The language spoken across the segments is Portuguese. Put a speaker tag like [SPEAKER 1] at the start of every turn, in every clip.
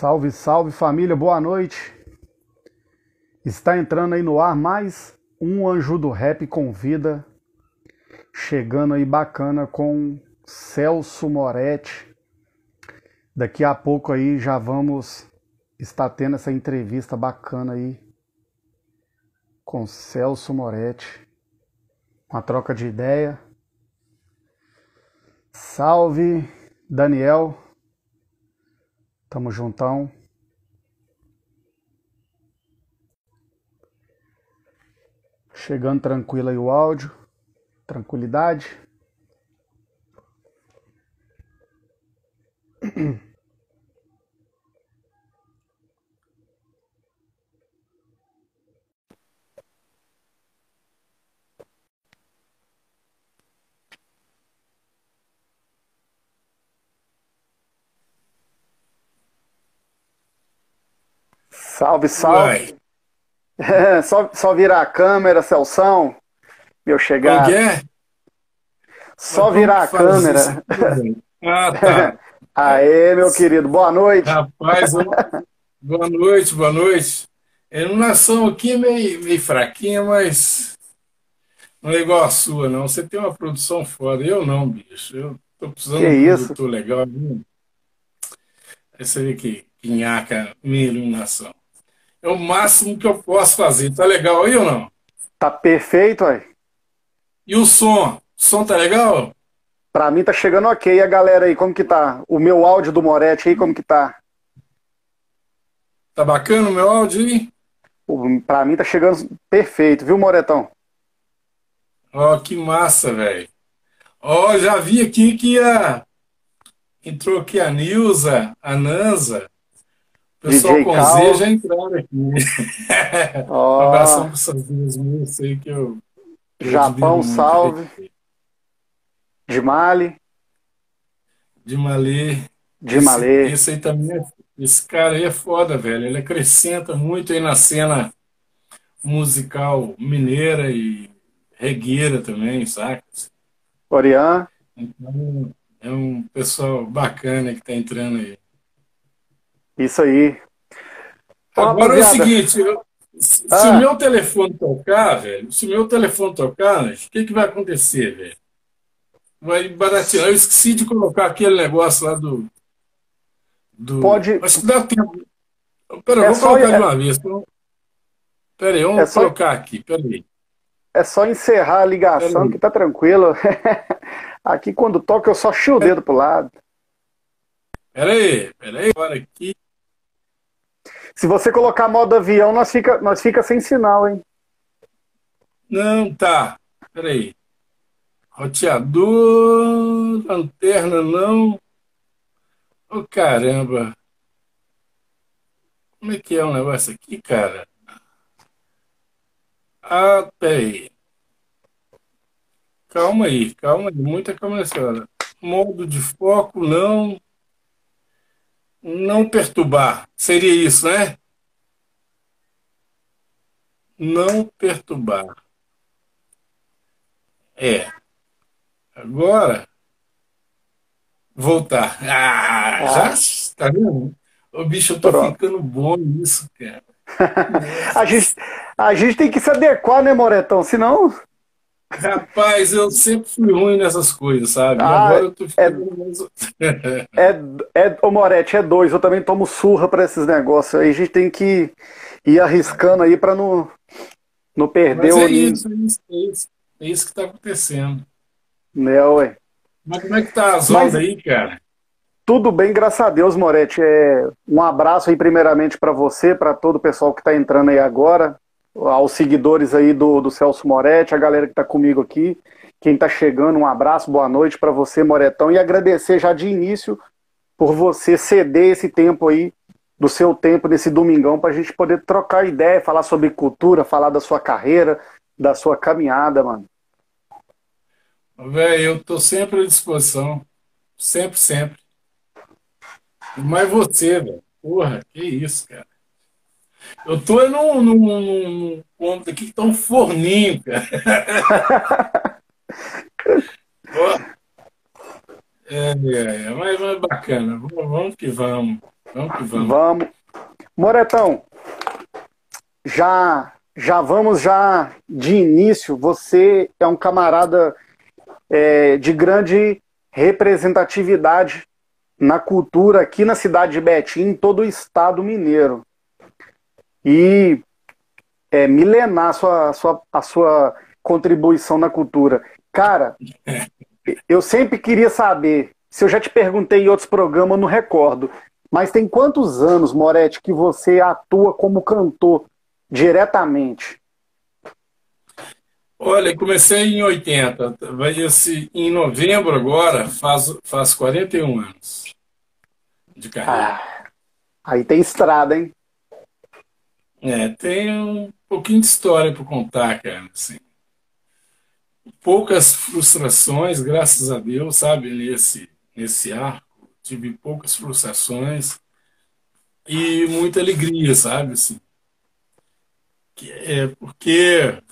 [SPEAKER 1] Salve, salve família, boa noite. Está entrando aí no ar mais um Anjo do Rap Convida. Chegando aí bacana com Celso Moretti. Daqui a pouco aí já vamos estar tendo essa entrevista bacana aí com Celso Moretti. Uma troca de ideia. Salve, Daniel. Tamo juntão. Chegando tranquilo aí o áudio. Tranquilidade. Salve, salve. É, só, só virar a câmera, Celção. Meu chegar.
[SPEAKER 2] Onde é?
[SPEAKER 1] Só virar a câmera.
[SPEAKER 2] Ah, tá.
[SPEAKER 1] Aê, meu querido, boa noite.
[SPEAKER 2] Rapaz, boa noite, boa noite. A iluminação aqui é meio, meio fraquinha, mas não é igual a sua, não. Você tem uma produção foda. Eu não, bicho. Eu tô precisando
[SPEAKER 1] Que
[SPEAKER 2] de um
[SPEAKER 1] isso?
[SPEAKER 2] produtor legal. Aí você vê que pinhaca minha iluminação. É o máximo que eu posso fazer. Tá legal aí ou não?
[SPEAKER 1] Tá perfeito, aí.
[SPEAKER 2] E o som? O som tá legal?
[SPEAKER 1] Pra mim tá chegando ok. E a galera aí, como que tá? O meu áudio do Moretti aí, como que tá?
[SPEAKER 2] Tá bacana o meu áudio aí?
[SPEAKER 1] Pra mim tá chegando perfeito, viu, Moretão?
[SPEAKER 2] Ó, que massa, velho. Ó, já vi aqui que a... entrou aqui a Nilza, a Nanza. Pessoal
[SPEAKER 1] DJ
[SPEAKER 2] com
[SPEAKER 1] Cal.
[SPEAKER 2] Z já entraram aqui. Um
[SPEAKER 1] Ó,
[SPEAKER 2] abração para essas duas moças aí que eu. eu
[SPEAKER 1] Japão, salve. de Mali,
[SPEAKER 2] De Malê.
[SPEAKER 1] de
[SPEAKER 2] Esse-
[SPEAKER 1] Malê.
[SPEAKER 2] Esse aí também é, esse cara aí é foda, velho. Ele acrescenta muito aí na cena musical mineira e regueira também, saca?
[SPEAKER 1] Orian.
[SPEAKER 2] Então, é um pessoal bacana que tá entrando aí.
[SPEAKER 1] Isso aí. Ô,
[SPEAKER 2] Agora é o seguinte, eu- se se
[SPEAKER 1] Ah.
[SPEAKER 2] o meu telefone tocar, velho, se o meu telefone tocar, o que que vai acontecer, velho? Vai baratear. Eu esqueci de colocar aquele negócio lá do. do...
[SPEAKER 1] Pode-
[SPEAKER 2] Acho que dá tempo. Pera,
[SPEAKER 1] É
[SPEAKER 2] eu vou
[SPEAKER 1] só-
[SPEAKER 2] colocar de
[SPEAKER 1] é-
[SPEAKER 2] uma vez. Então... Pera aí, vamos
[SPEAKER 1] É só-
[SPEAKER 2] colocar aqui. Pera aí.
[SPEAKER 1] é só encerrar a ligação que tá tranquilo. Aqui quando toca eu só chio o dedo pro lado.
[SPEAKER 2] Pera aí, pera aí. Agora aqui.
[SPEAKER 1] Se você colocar modo avião, nós fica, nós fica sem sinal, hein?
[SPEAKER 2] Não, tá. Pera aí. Roteador, lanterna não. Ô, caramba. Como é que é o negócio aqui, cara? Ah, peraí. Calma aí, calma aí. Muita calma senhora. Modo de foco, não. Não perturbar. Seria isso, né? Não perturbar. É. Agora. Voltar. Ah, já. Tá vendo? Ô, bicho, eu tô
[SPEAKER 1] Pronto.
[SPEAKER 2] ficando bom nisso, cara.
[SPEAKER 1] A gente, a gente tem que se adequar, né, Moretão? Senão.
[SPEAKER 2] Rapaz, eu sempre fui ruim nessas coisas, sabe?
[SPEAKER 1] Ah,
[SPEAKER 2] Agora eu tô ficando mais.
[SPEAKER 1] É, é, ô Moretti, é dois. Eu também tomo surra pra esses negócios. Aí a gente tem que ir arriscando aí pra não, não perder
[SPEAKER 2] Mas
[SPEAKER 1] o
[SPEAKER 2] é isso, é isso, é isso. É isso que tá acontecendo.
[SPEAKER 1] né, ué.
[SPEAKER 2] Mas como é que tá as
[SPEAKER 1] Mas-
[SPEAKER 2] ondas aí, cara?
[SPEAKER 1] Tudo bem, graças a Deus, Moretti. É, um abraço aí primeiramente para você, para todo o pessoal que está entrando aí agora, aos seguidores aí do, do Celso Moretti, a galera que está comigo aqui, quem está chegando, um abraço, boa noite para você, Moretão, e agradecer já de início por você ceder esse tempo aí, do seu tempo nesse domingão, para a gente poder trocar ideia, falar sobre cultura, falar da sua carreira, da sua caminhada, mano.
[SPEAKER 2] Velho, eu tô sempre à disposição. Sempre, sempre. Mas você, velho. Porra, que isso, cara. Eu tô num, num, num, aqui que tá um forninho, cara. É, é, é, mas, mas bacana. Vamos, vamos que vamos.
[SPEAKER 1] Vamos que vamos. Vamos. Moretão, já, já vamos já de início. Você é um camarada é, de grande representatividade na cultura aqui na cidade de Betim, em todo o estado mineiro. E é milenar a sua, a sua, a sua contribuição na cultura. Cara, eu sempre queria saber, se eu já te perguntei em outros programas, eu não recordo, mas tem quantos anos, Moretti, que você atua como cantor diretamente?
[SPEAKER 2] Olha, comecei em 80, vai esse, em novembro agora, faz, faz 41 anos de carreira. Ah,
[SPEAKER 1] aí tem estrada, hein?
[SPEAKER 2] É, tem um pouquinho de história para contar, cara. Assim. Poucas frustrações, graças a Deus, sabe, nesse, nesse arco. Tive poucas frustrações e muita alegria, sabe? Assim. É porque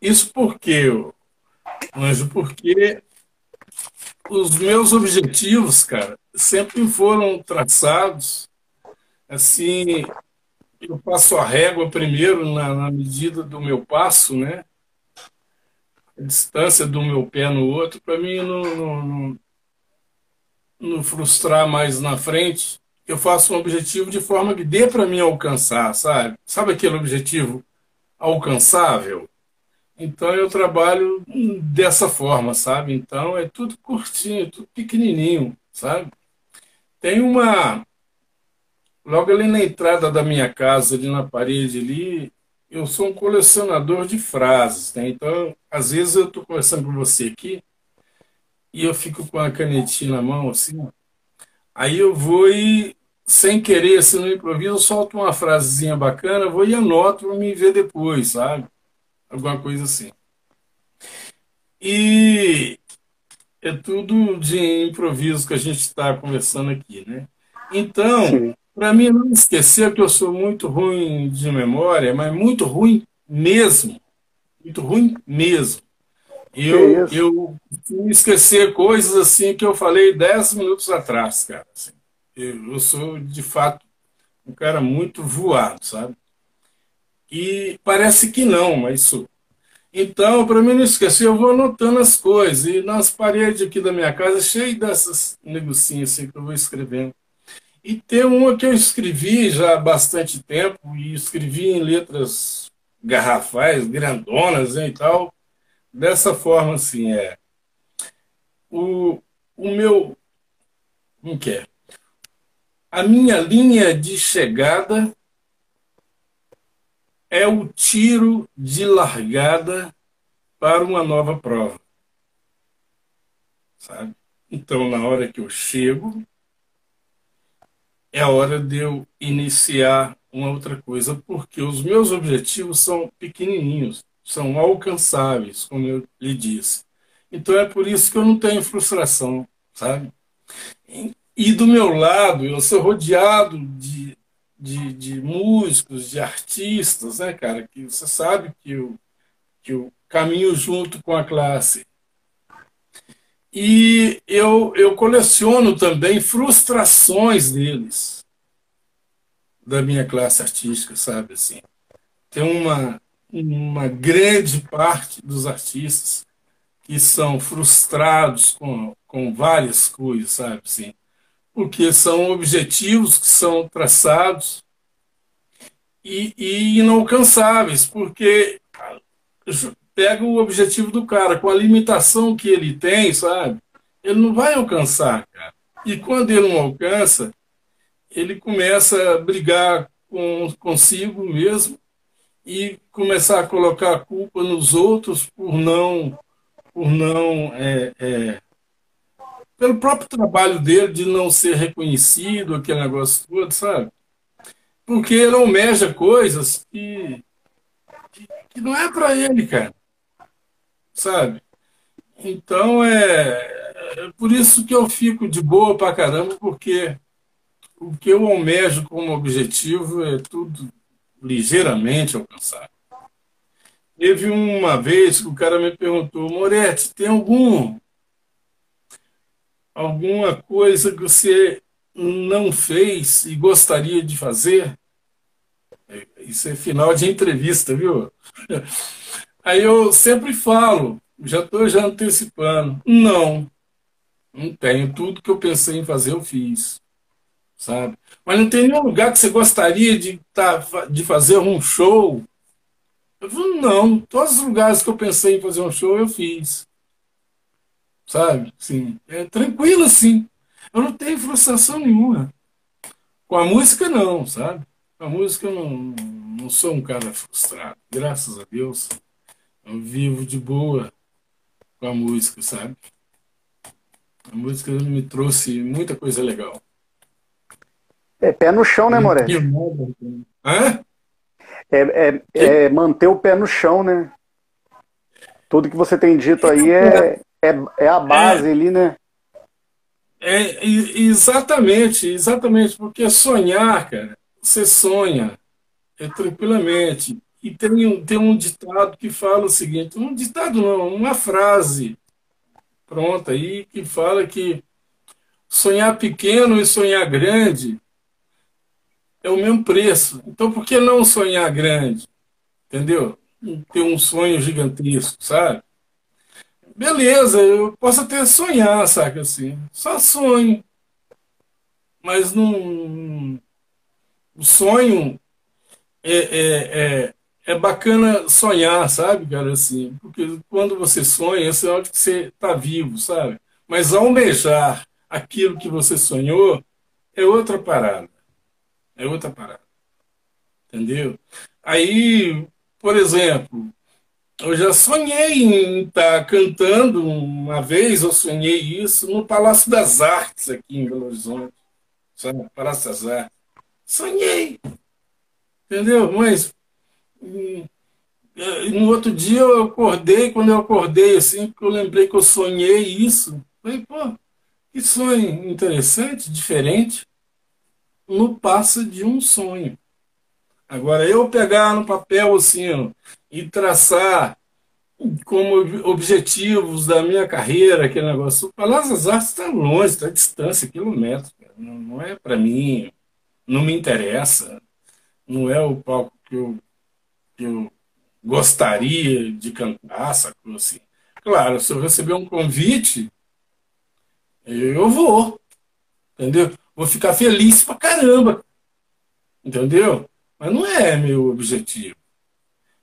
[SPEAKER 2] isso porque, Anjo, porque os meus objetivos, cara, sempre foram traçados assim. Eu passo a régua primeiro na, na medida do meu passo, né? A distância do meu pé no outro, para mim não, não, não, não frustrar mais na frente. Eu faço um objetivo de forma que dê para mim alcançar, sabe? Sabe aquele objetivo alcançável? Então eu trabalho dessa forma, sabe? Então é tudo curtinho, tudo pequenininho, sabe? Tem uma logo ali na entrada da minha casa, ali na parede ali, eu sou um colecionador de frases, né? Então, às vezes eu estou conversando com você aqui e eu fico com a canetinha na mão assim, aí eu vou e sem querer, assim, no improviso, eu solto uma frasezinha bacana, vou e anoto para me ver depois, sabe? alguma coisa assim. E é tudo de improviso que a gente está conversando aqui, né? Então, para mim não esquecer que eu sou muito ruim de memória, mas muito ruim mesmo, muito ruim mesmo. Eu, eu esquecer coisas assim que eu falei dez minutos atrás, cara. Assim. Eu, eu sou, de fato, um cara muito voado, sabe? E parece que não, mas isso. Então, para mim não esquecer, eu vou anotando as coisas. E nas paredes aqui da minha casa, cheio dessas negocinhas assim que eu vou escrevendo. E tem uma que eu escrevi já há bastante tempo, e escrevi em letras garrafais, grandonas e tal. Dessa forma, assim, é. O, o meu. Como que é? A minha linha de chegada é o tiro de largada para uma nova prova. Sabe? Então, na hora que eu chego, é hora de eu iniciar uma outra coisa, porque os meus objetivos são pequenininhos, são alcançáveis, como eu lhe disse. Então é por isso que eu não tenho frustração, sabe? E do meu lado, eu sou rodeado de de, de músicos, de artistas, né, cara? Que você sabe que eu, que eu caminho junto com a classe. E eu, eu coleciono também frustrações deles, da minha classe artística, sabe? Assim, tem uma, uma grande parte dos artistas que são frustrados com, com várias coisas, sabe? Assim, porque são objetivos que são traçados e, e inalcançáveis, porque pega o objetivo do cara com a limitação que ele tem, sabe? Ele não vai alcançar, cara. E quando ele não alcança, ele começa a brigar com, consigo mesmo e começar a colocar a culpa nos outros por não por não é, é, pelo próprio trabalho dele de não ser reconhecido, aquele negócio todo, sabe? Porque ele almeja coisas que, que, que não é para ele, cara. Sabe? Então é, é por isso que eu fico de boa pra caramba, porque o que eu almejo como objetivo é tudo ligeiramente alcançável. Teve uma vez que o cara me perguntou, Moretti, tem algum alguma coisa que você não fez e gostaria de fazer? Isso é final de entrevista, viu? Aí eu sempre falo, já estou já antecipando. Não, não tenho. Tudo que eu pensei em fazer, eu fiz. Sabe? Mas não tem nenhum lugar que você gostaria de, tá, de fazer um show? Eu falo, não. Todos os lugares que eu pensei em fazer um show, eu fiz. Sabe? Sim. É tranquilo assim. Eu não tenho frustração nenhuma. Com a música, não, sabe? Com a música, eu não, não sou um cara frustrado. Graças a Deus. Eu vivo de boa com a música, sabe? A música me trouxe muita coisa legal.
[SPEAKER 1] É pé no chão, né, Moretti?
[SPEAKER 2] Hã?
[SPEAKER 1] É, é, é, manter o pé no chão, né? Tudo que você tem dito aí é, é, é a base ali, né?
[SPEAKER 2] É, exatamente, exatamente, porque sonhar, cara, você sonha é, tranquilamente. E tem um, tem um ditado que fala o seguinte: um ditado não, uma frase pronta aí que fala que sonhar pequeno e sonhar grande é o mesmo preço. Então, por que não sonhar grande? Entendeu? Ter um sonho gigantesco, sabe? Beleza, eu posso até sonhar, sabe assim? Só sonho. Mas não. O sonho é, é, é, é bacana sonhar, sabe, cara, assim, porque quando você sonha, é sinal de que você está vivo, sabe? Mas almejar aquilo que você sonhou é outra parada. É outra parada. Entendeu? Aí, por exemplo, eu já sonhei em estar tá cantando uma vez, eu sonhei isso no Palácio das Artes aqui em Belo Horizonte. Sabe? Palácio das Artes. Sonhei. Entendeu? Mas no outro dia eu acordei, quando eu acordei assim, eu lembrei que eu sonhei isso. Falei, pô, que sonho interessante, diferente. No passa de um sonho. Agora, eu pegar no papel assim e traçar como objetivos da minha carreira, aquele negócio. O Palácio das Artes está longe, está distância, quilômetros. Não, não é para mim, não me interessa. Não é o palco que eu que eu gostaria de cantar, sacou assim? Claro, se eu receber um convite, eu vou, entendeu? Vou ficar feliz pra caramba, entendeu? Mas não é meu objetivo.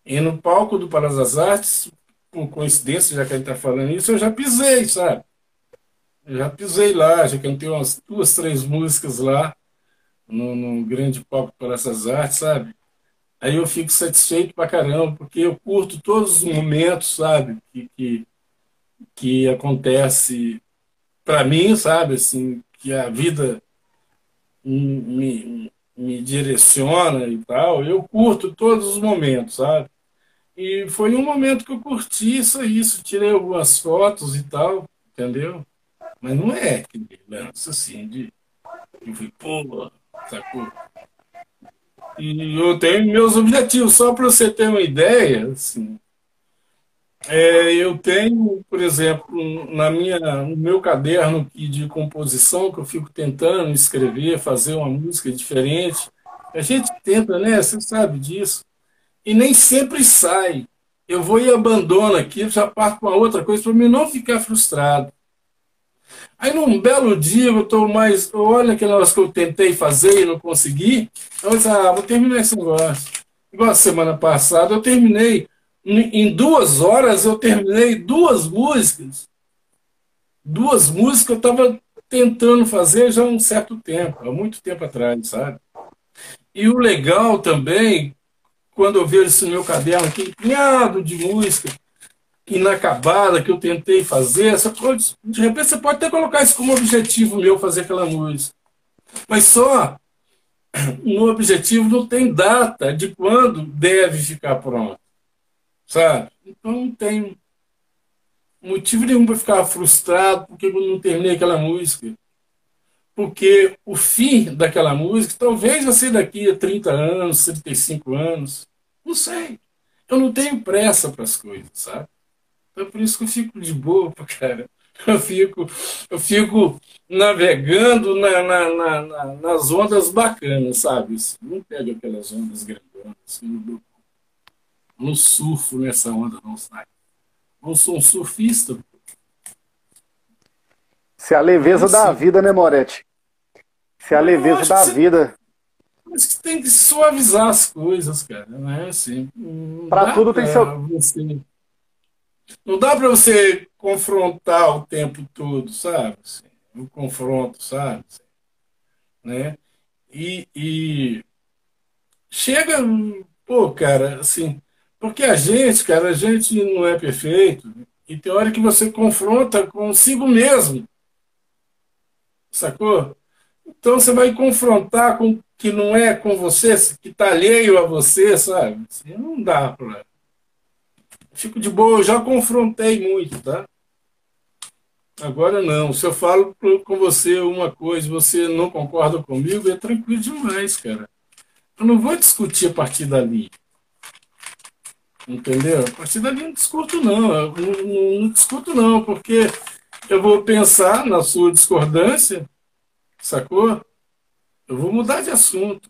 [SPEAKER 2] E no palco do Palácio das Artes, por coincidência, já que a gente tá falando isso, eu já pisei, sabe? Eu já pisei lá, já cantei umas duas, três músicas lá, no, no grande palco do Palácio das Artes, sabe? Aí eu fico satisfeito pra caramba, porque eu curto todos os momentos, sabe, que, que, que acontece para mim, sabe, assim, que a vida me, me direciona e tal, eu curto todos os momentos, sabe? E foi um momento que eu curti isso, isso, tirei algumas fotos e tal, entendeu? Mas não é aquele lance assim de. Eu fui, pô, sacou? E eu tenho meus objetivos, só para você ter uma ideia, assim, é, eu tenho, por exemplo, na minha, no meu caderno de composição, que eu fico tentando escrever, fazer uma música diferente. A gente tenta, né? Você sabe disso. E nem sempre sai. Eu vou e abandono aquilo, já parto para outra coisa, para mim não ficar frustrado. Aí num belo dia eu estou mais. Olha negócio que eu tentei fazer e não consegui. Eu disse, ah, vou terminar esse negócio. Igual a semana passada, eu terminei. Em duas horas eu terminei duas músicas. Duas músicas eu estava tentando fazer já há um certo tempo, há muito tempo atrás, sabe? E o legal também, quando eu vejo no meu caderno aqui, empenhado de música, inacabada que eu tentei fazer, pode, de repente você pode até colocar isso como objetivo meu, fazer aquela música. Mas só no objetivo não tem data de quando deve ficar pronto. Sabe? Então não tem motivo nenhum para ficar frustrado porque eu não terminei aquela música. Porque o fim daquela música talvez vai ser daqui a 30 anos, 35 anos. Não sei. Eu não tenho pressa para as coisas, sabe? Então por isso que eu fico de boa, cara. Eu fico, eu fico navegando na, na, na, nas ondas bacanas, sabe? Não pego aquelas ondas grandonas. Não, não surfo nessa onda, não sai. Não sou um surfista.
[SPEAKER 1] Se a leveza da vida, né, Moretti? Se a leveza da vida.
[SPEAKER 2] Mas que tem que suavizar as coisas, cara. Não é assim.
[SPEAKER 1] Para tudo tem seu.
[SPEAKER 2] Você... Não dá para você confrontar o tempo todo, sabe? Assim, o confronto, sabe? Né? E, e chega, pô, cara, assim, porque a gente, cara, a gente não é perfeito, e tem hora que você confronta consigo mesmo, sacou? Então você vai confrontar com que não é com você, que está alheio a você, sabe? Assim, não dá para. Fico de boa, eu já confrontei muito, tá? Agora não. Se eu falo com você uma coisa você não concorda comigo, é tranquilo demais, cara. Eu não vou discutir a partir dali. Entendeu? A partir dali não discuto, não. Eu não, não, não discuto, não, porque eu vou pensar na sua discordância, sacou? Eu vou mudar de assunto.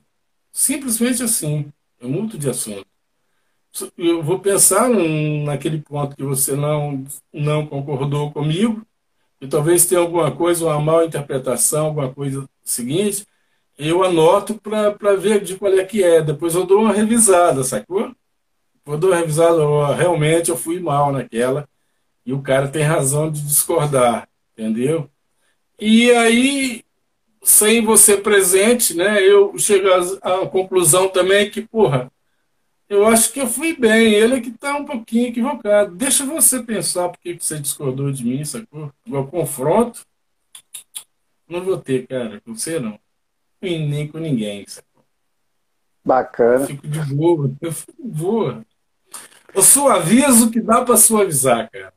[SPEAKER 2] Simplesmente assim. Eu mudo de assunto. Eu vou pensar naquele ponto que você não, não concordou comigo, e talvez tenha alguma coisa, uma mal interpretação, alguma coisa seguinte, eu anoto para ver de qual é que é. Depois eu dou uma revisada, sacou? Eu dou uma revisada, realmente eu fui mal naquela, e o cara tem razão de discordar, entendeu? E aí, sem você presente, né, eu chego à conclusão também que, porra, eu acho que eu fui bem, ele é que está um pouquinho equivocado. Deixa você pensar por que você discordou de mim, sacou? O confronto, não vou ter, cara, com você não. E nem com ninguém, sacou?
[SPEAKER 1] Bacana.
[SPEAKER 2] Eu fico de boa, eu fico de boa. Eu suavizo que dá para suavizar, cara.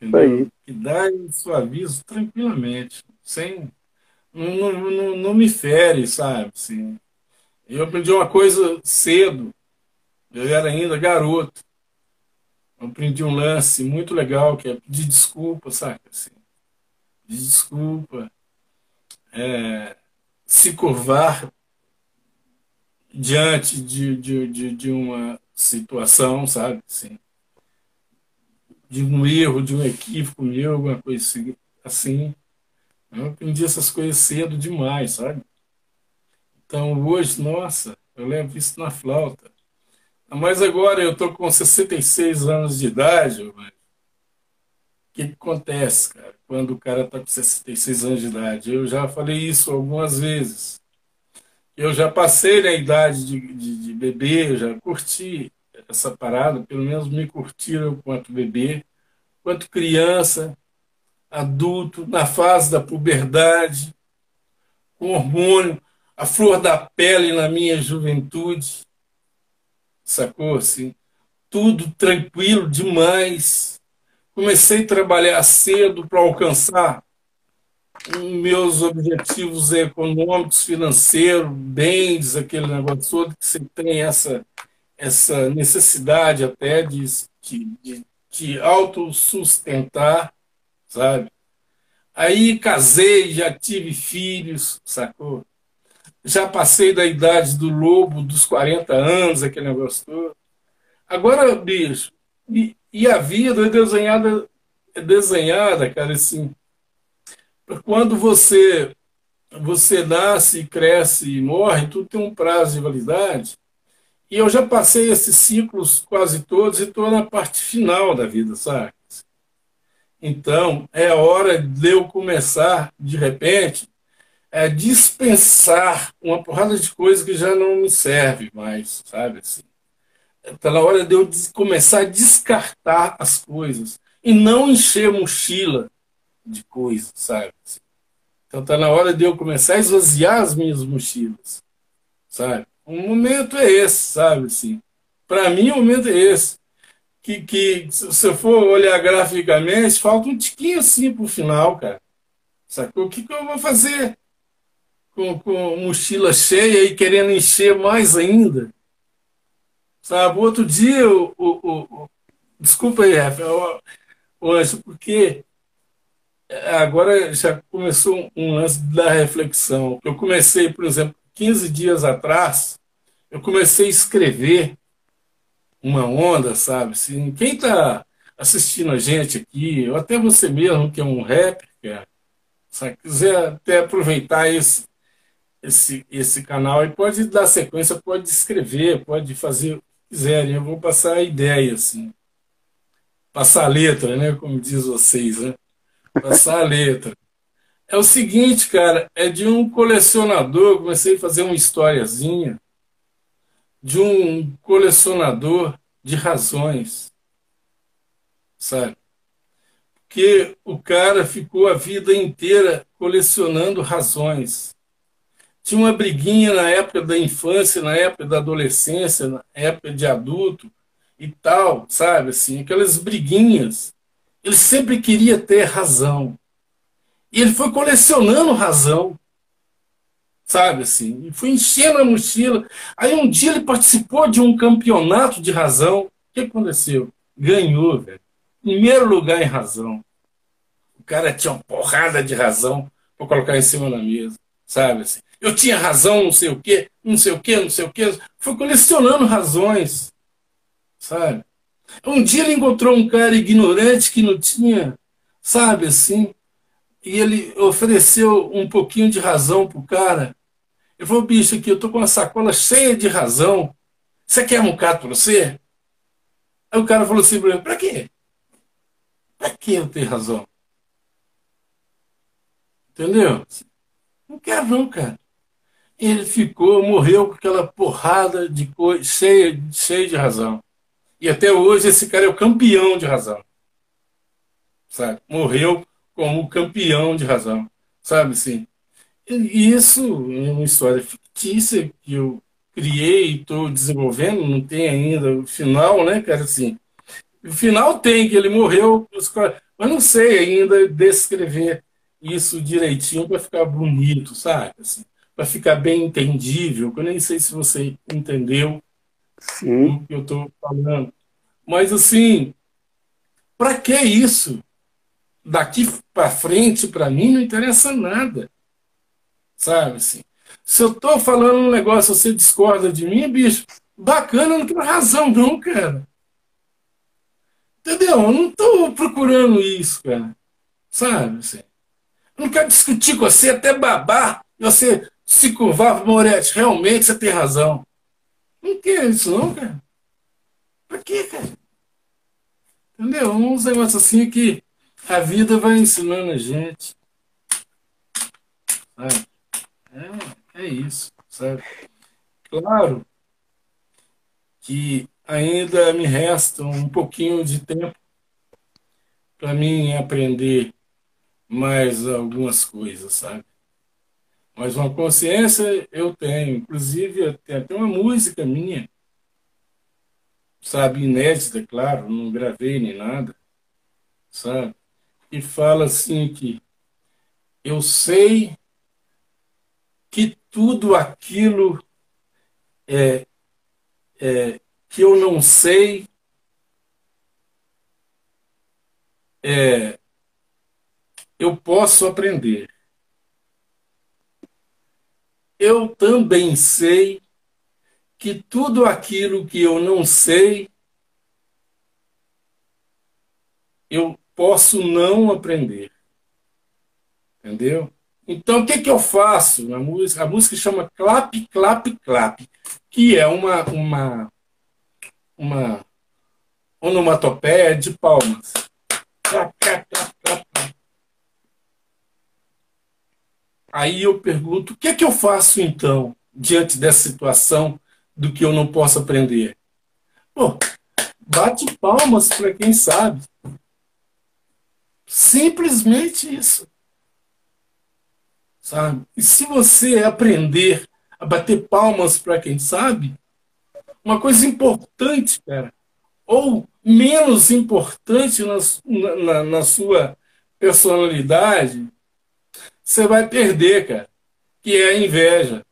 [SPEAKER 2] Entendeu? Que dá e suavizo tranquilamente, sem... Não, não, não, não me fere, sabe? Assim, eu aprendi uma coisa cedo, eu era ainda garoto. Eu aprendi um lance muito legal, que é pedir desculpa, sabe? Assim, pedir desculpa, é, se curvar diante de, de, de, de, uma situação, sabe? Assim, de um erro, de um equívoco meu, alguma coisa assim. Eu aprendi essas coisas cedo demais, sabe? Então, hoje, nossa, eu levo isso na flauta. Mas agora eu estou com 66 anos de idade, o que, que acontece, cara, quando o cara está com 66 anos de idade? Eu já falei isso algumas vezes. Eu já passei na idade de, de, de bebê, eu já curti essa parada, pelo menos me curtiram quanto bebê, quanto criança, adulto, na fase da puberdade, com hormônio a flor da pele na minha juventude, sacou? Assim, tudo tranquilo demais. Comecei a trabalhar cedo para alcançar meus objetivos econômicos, financeiros, bens, aquele negócio todo, que você tem essa, essa necessidade até de, de, de, de autossustentar, sabe? Aí casei, já tive filhos, sacou? Já passei da idade do lobo, dos 40 anos, aquele negócio todo. Agora, bicho, e, e a vida é desenhada, é desenhada, cara, assim, quando você você nasce, cresce e morre, tudo tem um prazo de validade. E eu já passei esses ciclos quase todos e estou na parte final da vida, sabe? Então, é hora de eu começar, de repente, é, dispensar uma porrada de coisa que já não me serve mais, sabe? Assim. Está na hora de eu começar a descartar as coisas e não encher mochila de coisas, sabe? Assim. Então está na hora de eu começar a esvaziar as minhas mochilas, sabe? O momento é esse, sabe? Assim. Para mim, o momento é esse. Que, que se você for olhar graficamente, falta um tiquinho assim para o final, cara. Sacou? O que, que eu vou fazer? Com, com mochila cheia e querendo encher mais ainda. Sabe? Outro dia, o, o, o desculpa aí, Rafa, hoje, porque agora já começou um lance da reflexão. Eu comecei, por exemplo, 15 dias atrás, eu comecei a escrever uma onda, sabe? Assim, quem está assistindo a gente aqui, ou até você mesmo que é um rapper, se quiser até aproveitar esse, esse, esse canal e pode dar sequência, pode escrever, pode fazer o que quiserem. Eu vou passar a ideia, assim. Passar a letra, né? Como diz vocês, né? Passar a letra. É o seguinte, cara, é de um colecionador, comecei a fazer uma historiazinha de um colecionador de razões, sabe? Porque o cara ficou a vida inteira colecionando razões. Tinha uma briguinha na época da infância, na época da adolescência, na época de adulto e tal, sabe? Assim, aquelas briguinhas. Ele sempre queria ter razão. E ele foi colecionando razão. Sabe assim? E foi enchendo a mochila. Aí um dia ele participou de um campeonato de razão. O que aconteceu? Ganhou, velho. Primeiro lugar em razão. O cara tinha uma porrada de razão para colocar em cima da mesa. Sabe assim? Eu tinha razão, não sei o quê, não sei o quê, não sei o quê. Foi colecionando razões. Sabe? Um dia ele encontrou um cara ignorante que não tinha, sabe assim, e ele ofereceu um pouquinho de razão pro cara. Ele falou, bicho, aqui, eu tô com uma sacola cheia de razão. Você quer um bocado para você? Aí o cara falou assim para ele, pra quê? Pra que eu ter razão? Entendeu? Não quero não, cara. Ele ficou, morreu com aquela porrada de coisa, cheia, cheia de razão. E até hoje esse cara é o campeão de razão. Sabe? Morreu como campeão de razão. Sabe assim? E isso é uma história fictícia que eu criei e estou desenvolvendo, não tem ainda o final, né, cara? Assim, o final tem, que ele morreu, mas não sei ainda descrever isso direitinho para ficar bonito, sabe? Assim, para ficar bem entendível. Eu nem sei se você entendeu Sim. o que eu estou falando. Mas, assim, para que isso? Daqui para frente, para mim, não interessa nada. Sabe assim? Se eu estou falando um negócio, você discorda de mim, bicho, bacana, não tenho razão, não, cara. Entendeu? Eu não estou procurando isso, cara. Sabe? Assim? Eu não quero discutir com você até babar você se curvar, Moretti, realmente você tem razão. Não quero isso, não, cara. Pra quê, cara? Entendeu? Uns negócios assim que a vida vai ensinando a gente. Sabe? É, é isso, sabe? Claro que ainda me resta um pouquinho de tempo para mim aprender mais algumas coisas, sabe? Mas uma consciência eu tenho. Inclusive, tem até uma música minha, sabe, inédita, claro, não gravei nem nada, sabe? E fala assim que eu sei que tudo aquilo é, é, que eu não sei é, eu posso aprender eu também sei que tudo aquilo que eu não sei, eu posso não aprender. Entendeu? Então, o que, que eu faço na música? A música chama Clap, Clap, Clap, que é uma, uma, uma onomatopeia de palmas. Clap, clap, clap, clap. Aí eu pergunto: o que é que eu faço então, diante dessa situação do que eu não posso aprender? Pô, bate palmas para quem sabe. Simplesmente isso. Sabe? E se você aprender a bater palmas para quem sabe, uma coisa importante, cara, ou menos importante na, na, na sua personalidade, você vai perder, cara, que é a inveja.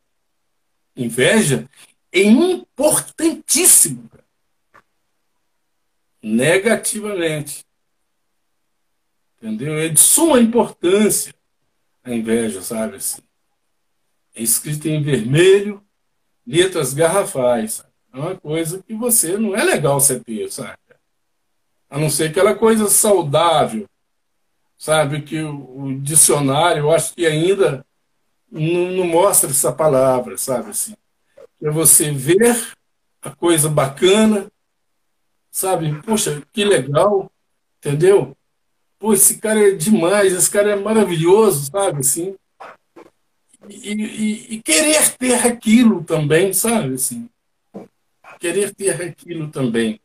[SPEAKER 2] Inveja é importantíssimo, cara. negativamente. Entendeu? É de suma importância a inveja, sabe assim. É escrito em vermelho, letras garrafais. Sabe? É uma coisa que você não é legal você ter, sabe? A não ser aquela coisa saudável, sabe? Que o, o dicionário, eu acho que ainda não, não, mostra essa palavra, sabe? Assim, é você ver a coisa bacana, sabe? Poxa, que legal, entendeu? Pô, esse cara é demais, esse cara é maravilhoso, sabe? Assim, e, e, e querer ter aquilo também, sabe? Assim, querer ter aquilo também.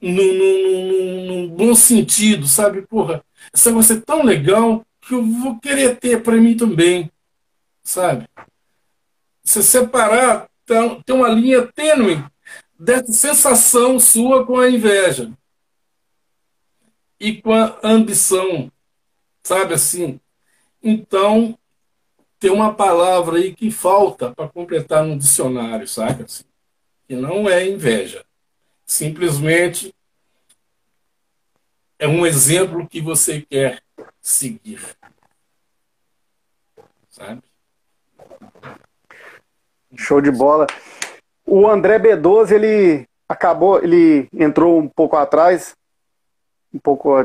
[SPEAKER 2] Num, bom sentido, sabe? Porra, essa vai ser tão legal que eu vou querer ter para mim também, sabe? Se separar, tem uma linha tênue dessa sensação sua com a inveja e com a ambição, sabe assim? Então, tem uma palavra aí que falta para completar no dicionário, sabe assim? Que não é inveja. Simplesmente é um exemplo que você quer seguir. Sabe?
[SPEAKER 1] Show de bola. O André B12, ele acabou, ele entrou um pouco atrás, um pouco.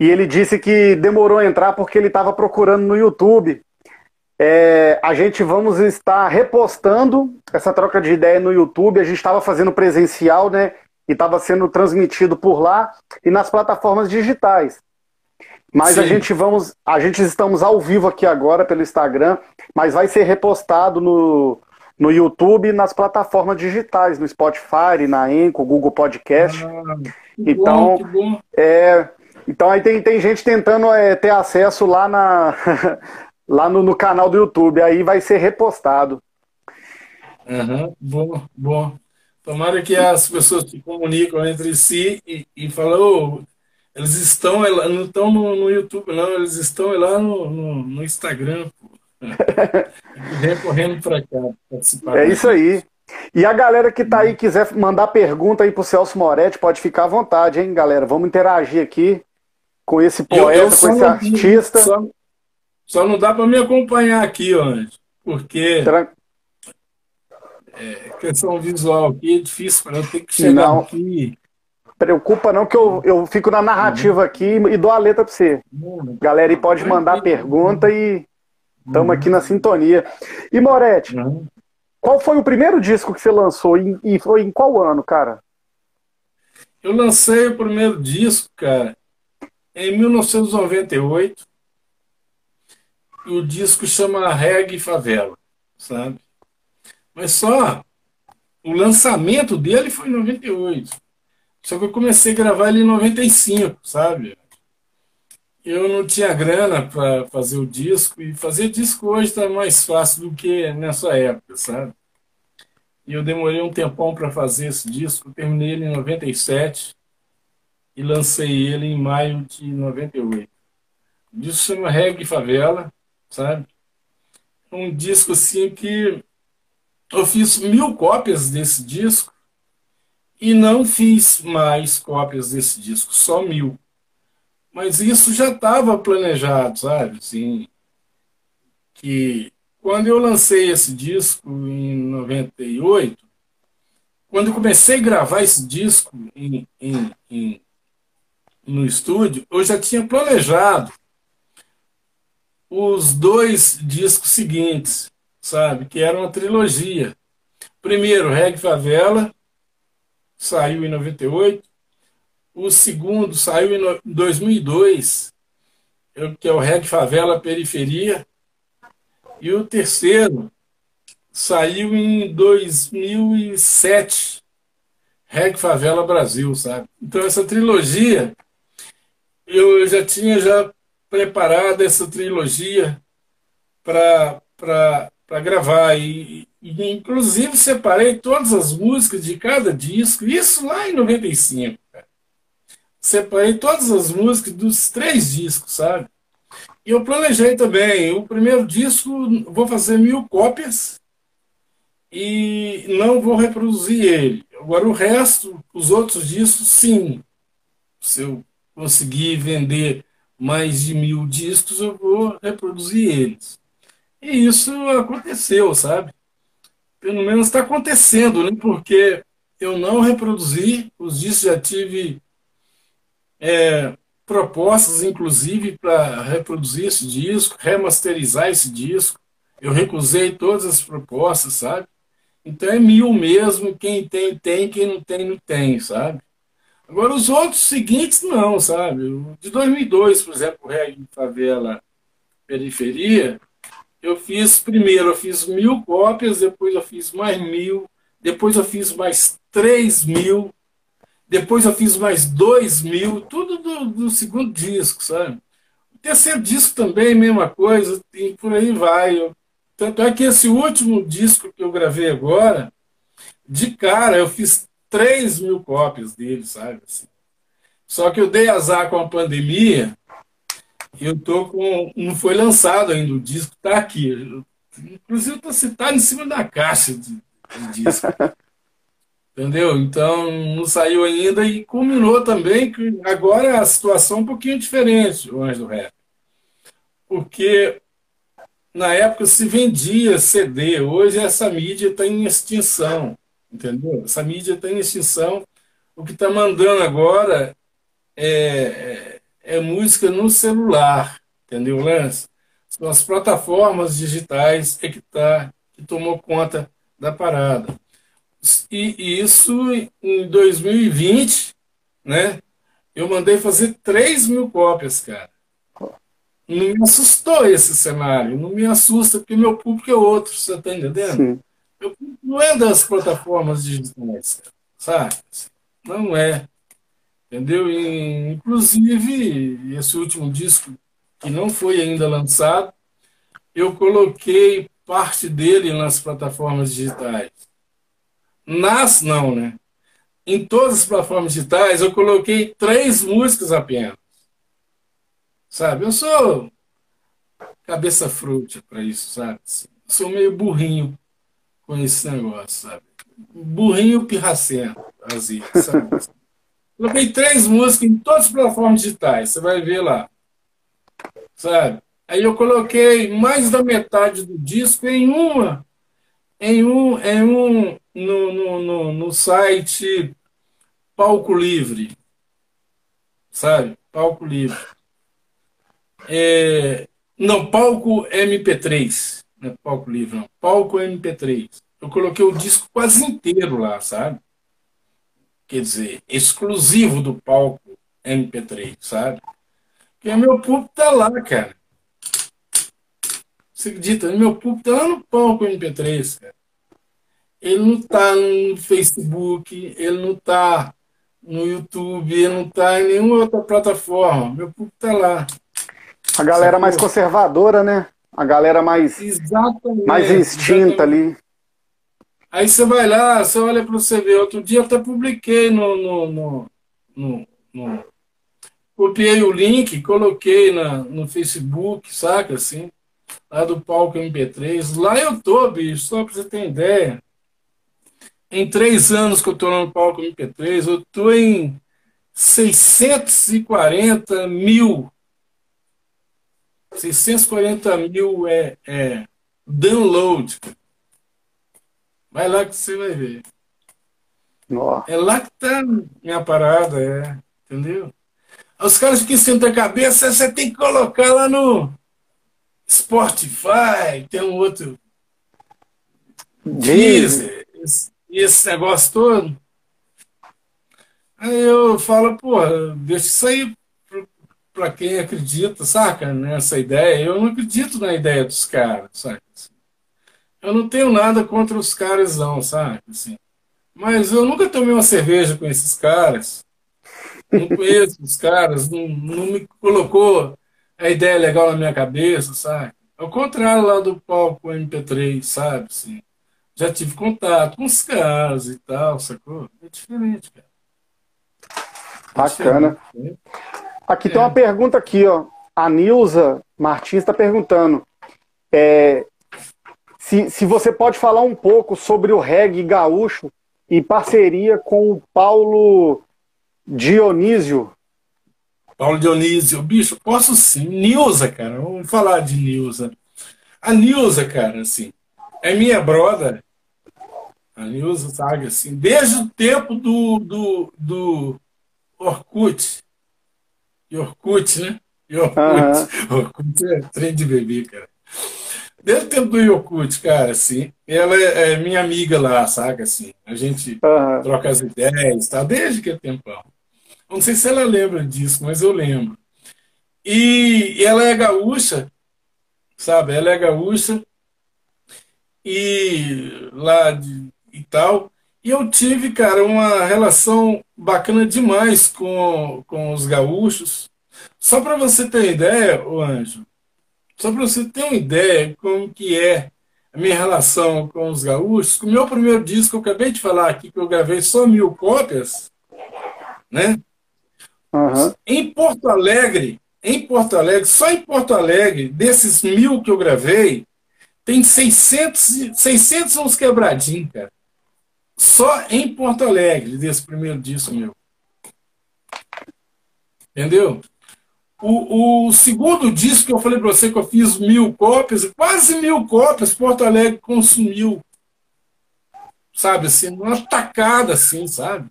[SPEAKER 1] E ele disse que demorou a entrar porque ele estava procurando no YouTube. É, a gente vamos estar repostando essa troca de ideia no YouTube. A gente estava fazendo presencial, né? E estava sendo transmitido por lá e nas plataformas digitais. Mas Sim. a gente vamos, a gente estamos ao vivo aqui agora pelo Instagram, mas vai ser repostado no, no YouTube e nas plataformas digitais, no Spotify, na Anchor, Google Podcast. Ah, então, bom, é, então aí tem, tem gente tentando é, ter acesso lá, na, lá no, no, canal do YouTube, aí vai ser repostado.
[SPEAKER 2] Uhum, bom, bom. Tomara que as pessoas se comunicam entre si e, e falam, oh, eles estão não estão no, no, YouTube, não, eles estão lá no, no, no Instagram. Vem correndo para cá
[SPEAKER 1] participar. É isso aí. E a galera que tá aí quiser mandar pergunta aí pro Celso Moretti, pode ficar à vontade, hein, galera? Vamos interagir aqui com esse poeta, eu, eu com esse artista.
[SPEAKER 2] Só, só não dá para me acompanhar aqui, ó, porque Tran... é, questão visual aqui é difícil para eu ter que chegar não. aqui.
[SPEAKER 1] Preocupa não que eu, eu fico na narrativa aqui e dou a letra para você. Galera, e pode mandar pergunta e Estamos aqui na sintonia. E Moretti, qual foi o primeiro disco que você lançou e foi em qual ano, cara?
[SPEAKER 2] Eu lancei o primeiro disco, cara, em 1998. O disco chama Reggae Favela, sabe? Mas só o lançamento dele foi em 98. Só que eu comecei a gravar ele em 95, sabe? eu não tinha grana para fazer o disco, e fazer disco hoje está mais fácil do que nessa época, sabe? E eu demorei um tempão para fazer esse disco, terminei ele em 97 e lancei ele em maio de 98. O disco chama Reggae Favela, sabe? Um disco assim que eu fiz mil cópias desse disco e não fiz mais cópias desse disco, só mil. Mas isso já estava planejado, sabe? Assim, que quando eu lancei esse disco em 98, quando eu comecei a gravar esse disco em, em, em, no estúdio, eu já tinha planejado os dois discos seguintes, sabe? Que era uma trilogia. Primeiro, Reg Favela, saiu em 98. O segundo saiu em 2002, que é o Reg Favela Periferia. E o terceiro saiu em 2007, Reg Favela Brasil, sabe? Então essa trilogia, eu já tinha já preparado essa trilogia para gravar. E, e, inclusive, separei todas as músicas de cada disco, isso lá em 95 separei todas as músicas dos três discos, sabe? E eu planejei também. O primeiro disco, vou fazer mil cópias e não vou reproduzir ele. Agora, o resto, os outros discos, sim. Se eu conseguir vender mais de mil discos, eu vou reproduzir eles. E isso aconteceu, sabe? Pelo menos está acontecendo, né? Porque eu não reproduzi, os discos já tive é, propostas, inclusive, para reproduzir esse disco, remasterizar esse disco. Eu recusei todas as propostas, sabe? Então é mil mesmo, quem tem, tem, quem não tem, não tem, sabe? Agora os outros seguintes não, sabe? De 2002, por exemplo, o Reggae Favela Periferia, eu fiz primeiro, eu fiz mil cópias, depois eu fiz mais mil, depois eu fiz mais três mil, depois eu fiz mais dois mil, tudo do, do segundo disco, sabe? O terceiro disco também, mesma coisa, e por aí vai. Eu, tanto é que esse último disco que eu gravei agora, de cara, eu fiz 3 mil cópias dele, sabe? Assim. Só que eu dei azar com a pandemia, e eu tô com. Não foi lançado ainda, o disco tá aqui. Inclusive, está citado em cima da caixa de, de disco. Entendeu? Então, não saiu ainda e culminou também que agora a situação é um pouquinho diferente, o Anjo do Rap. Porque na época se vendia CD, hoje essa mídia está em extinção, entendeu? Essa mídia está em extinção. O que está mandando agora é, é, é, música no celular, entendeu, Lance? São as plataformas digitais é que, tá, que tomou conta da parada. E isso em 2020, né? Eu mandei fazer 3 mil cópias, cara. Não me assustou esse cenário, não me assusta, porque meu público é outro, você está entendendo? Sim. Não é das plataformas digitais, sabe? Não é. Entendeu? E, inclusive, esse último disco, que não foi ainda lançado, eu coloquei parte dele nas plataformas digitais. Nas não, né? Em todas as plataformas digitais eu coloquei três músicas apenas. Sabe? Eu sou cabeça fruta para isso, sabe? Sou meio burrinho com esse negócio, sabe? Burrinho pirracento, sabe? Coloquei três músicas em todas as plataformas digitais, você vai ver lá. Sabe? Aí eu coloquei mais da metade do disco em uma, em um, em um no, no, no, no site Palco Livre, sabe? Palco Livre. É, não, Palco MP3. Não é Palco Livre, não. Palco MP3. Eu coloquei o disco quase inteiro lá, sabe? Quer dizer, exclusivo do palco MP3, sabe? Porque meu público tá lá, cara. Você acredita? Meu público tá lá no palco MP3, cara. Ele não está no Facebook, ele não está no YouTube, ele não está em nenhuma outra plataforma. Meu público está lá.
[SPEAKER 1] A galera mais conservadora, né? A galera mais, exatamente, mais instinta exatamente. ali.
[SPEAKER 2] Aí você vai lá, você olha para você ver. Outro dia eu até publiquei no, no, no, no, no copiei o link, coloquei na, no Facebook, saca assim, lá do palco MP3. Lá eu tô, bicho, só para você ter ideia em três anos que eu estou no palco MP3, eu estou em 640 mil. 640 mil é, é download. Vai lá que você vai ver. É lá que tá minha parada, é. Entendeu? Os caras que sentam a cabeça, você tem que colocar lá no Spotify, tem um outro. Deezer e esse negócio todo. Aí eu falo, pô, deixa isso aí para quem acredita, saca, nessa ideia. Eu não acredito na ideia dos caras, sabe? Eu não tenho nada contra os caras, não, sabe? Assim. Mas eu nunca tomei uma cerveja com esses caras. Não conheço os caras, não, não me colocou a ideia legal na minha cabeça, sabe? Ao contrário lá do palco MP3, sabe? Assim já tive contato com os caras e tal, sacou? É diferente, cara.
[SPEAKER 1] É Bacana. Diferente, né? Aqui é. tem uma pergunta aqui, ó. A Nilza Martins está perguntando é, se, se você pode falar um pouco sobre o reggae gaúcho e parceria com o Paulo Dionísio.
[SPEAKER 2] Paulo Dionísio, bicho, posso sim. Nilza, cara, vamos falar de Nilza. A Nilza, cara, assim, é minha brother. A Nilza, sabe, assim, desde o tempo do, do, do Orkut. E Orkut, né? E Orkut. Uhum. Orkut é trem de bebê, cara. Desde o tempo do Yokut, cara, assim, ela é, é, minha amiga lá, saca, assim, a gente uhum. troca as ideias, tá, desde que é tempão. Não sei se ela lembra disso, mas eu lembro. E, e ela é gaúcha, sabe, ela é gaúcha, e lá de, e tal, e eu tive, cara, uma relação bacana demais com, com os gaúchos. Só para você ter ideia, o Anjo, só para você ter uma ideia como que é a minha relação com os gaúchos, com o meu primeiro disco, eu acabei de falar aqui, que eu gravei só mil cópias, né? Uhum. Em Porto Alegre, em Porto Alegre, só em Porto Alegre, desses mil que eu gravei, tem 600, 600 uns quebradinhos, cara. Só em Porto Alegre, desse primeiro disco meu. Entendeu? O, o, segundo disco que eu falei para você que eu fiz mil cópias, quase mil cópias, Porto Alegre consumiu. Sabe, assim, uma tacada, assim, sabe?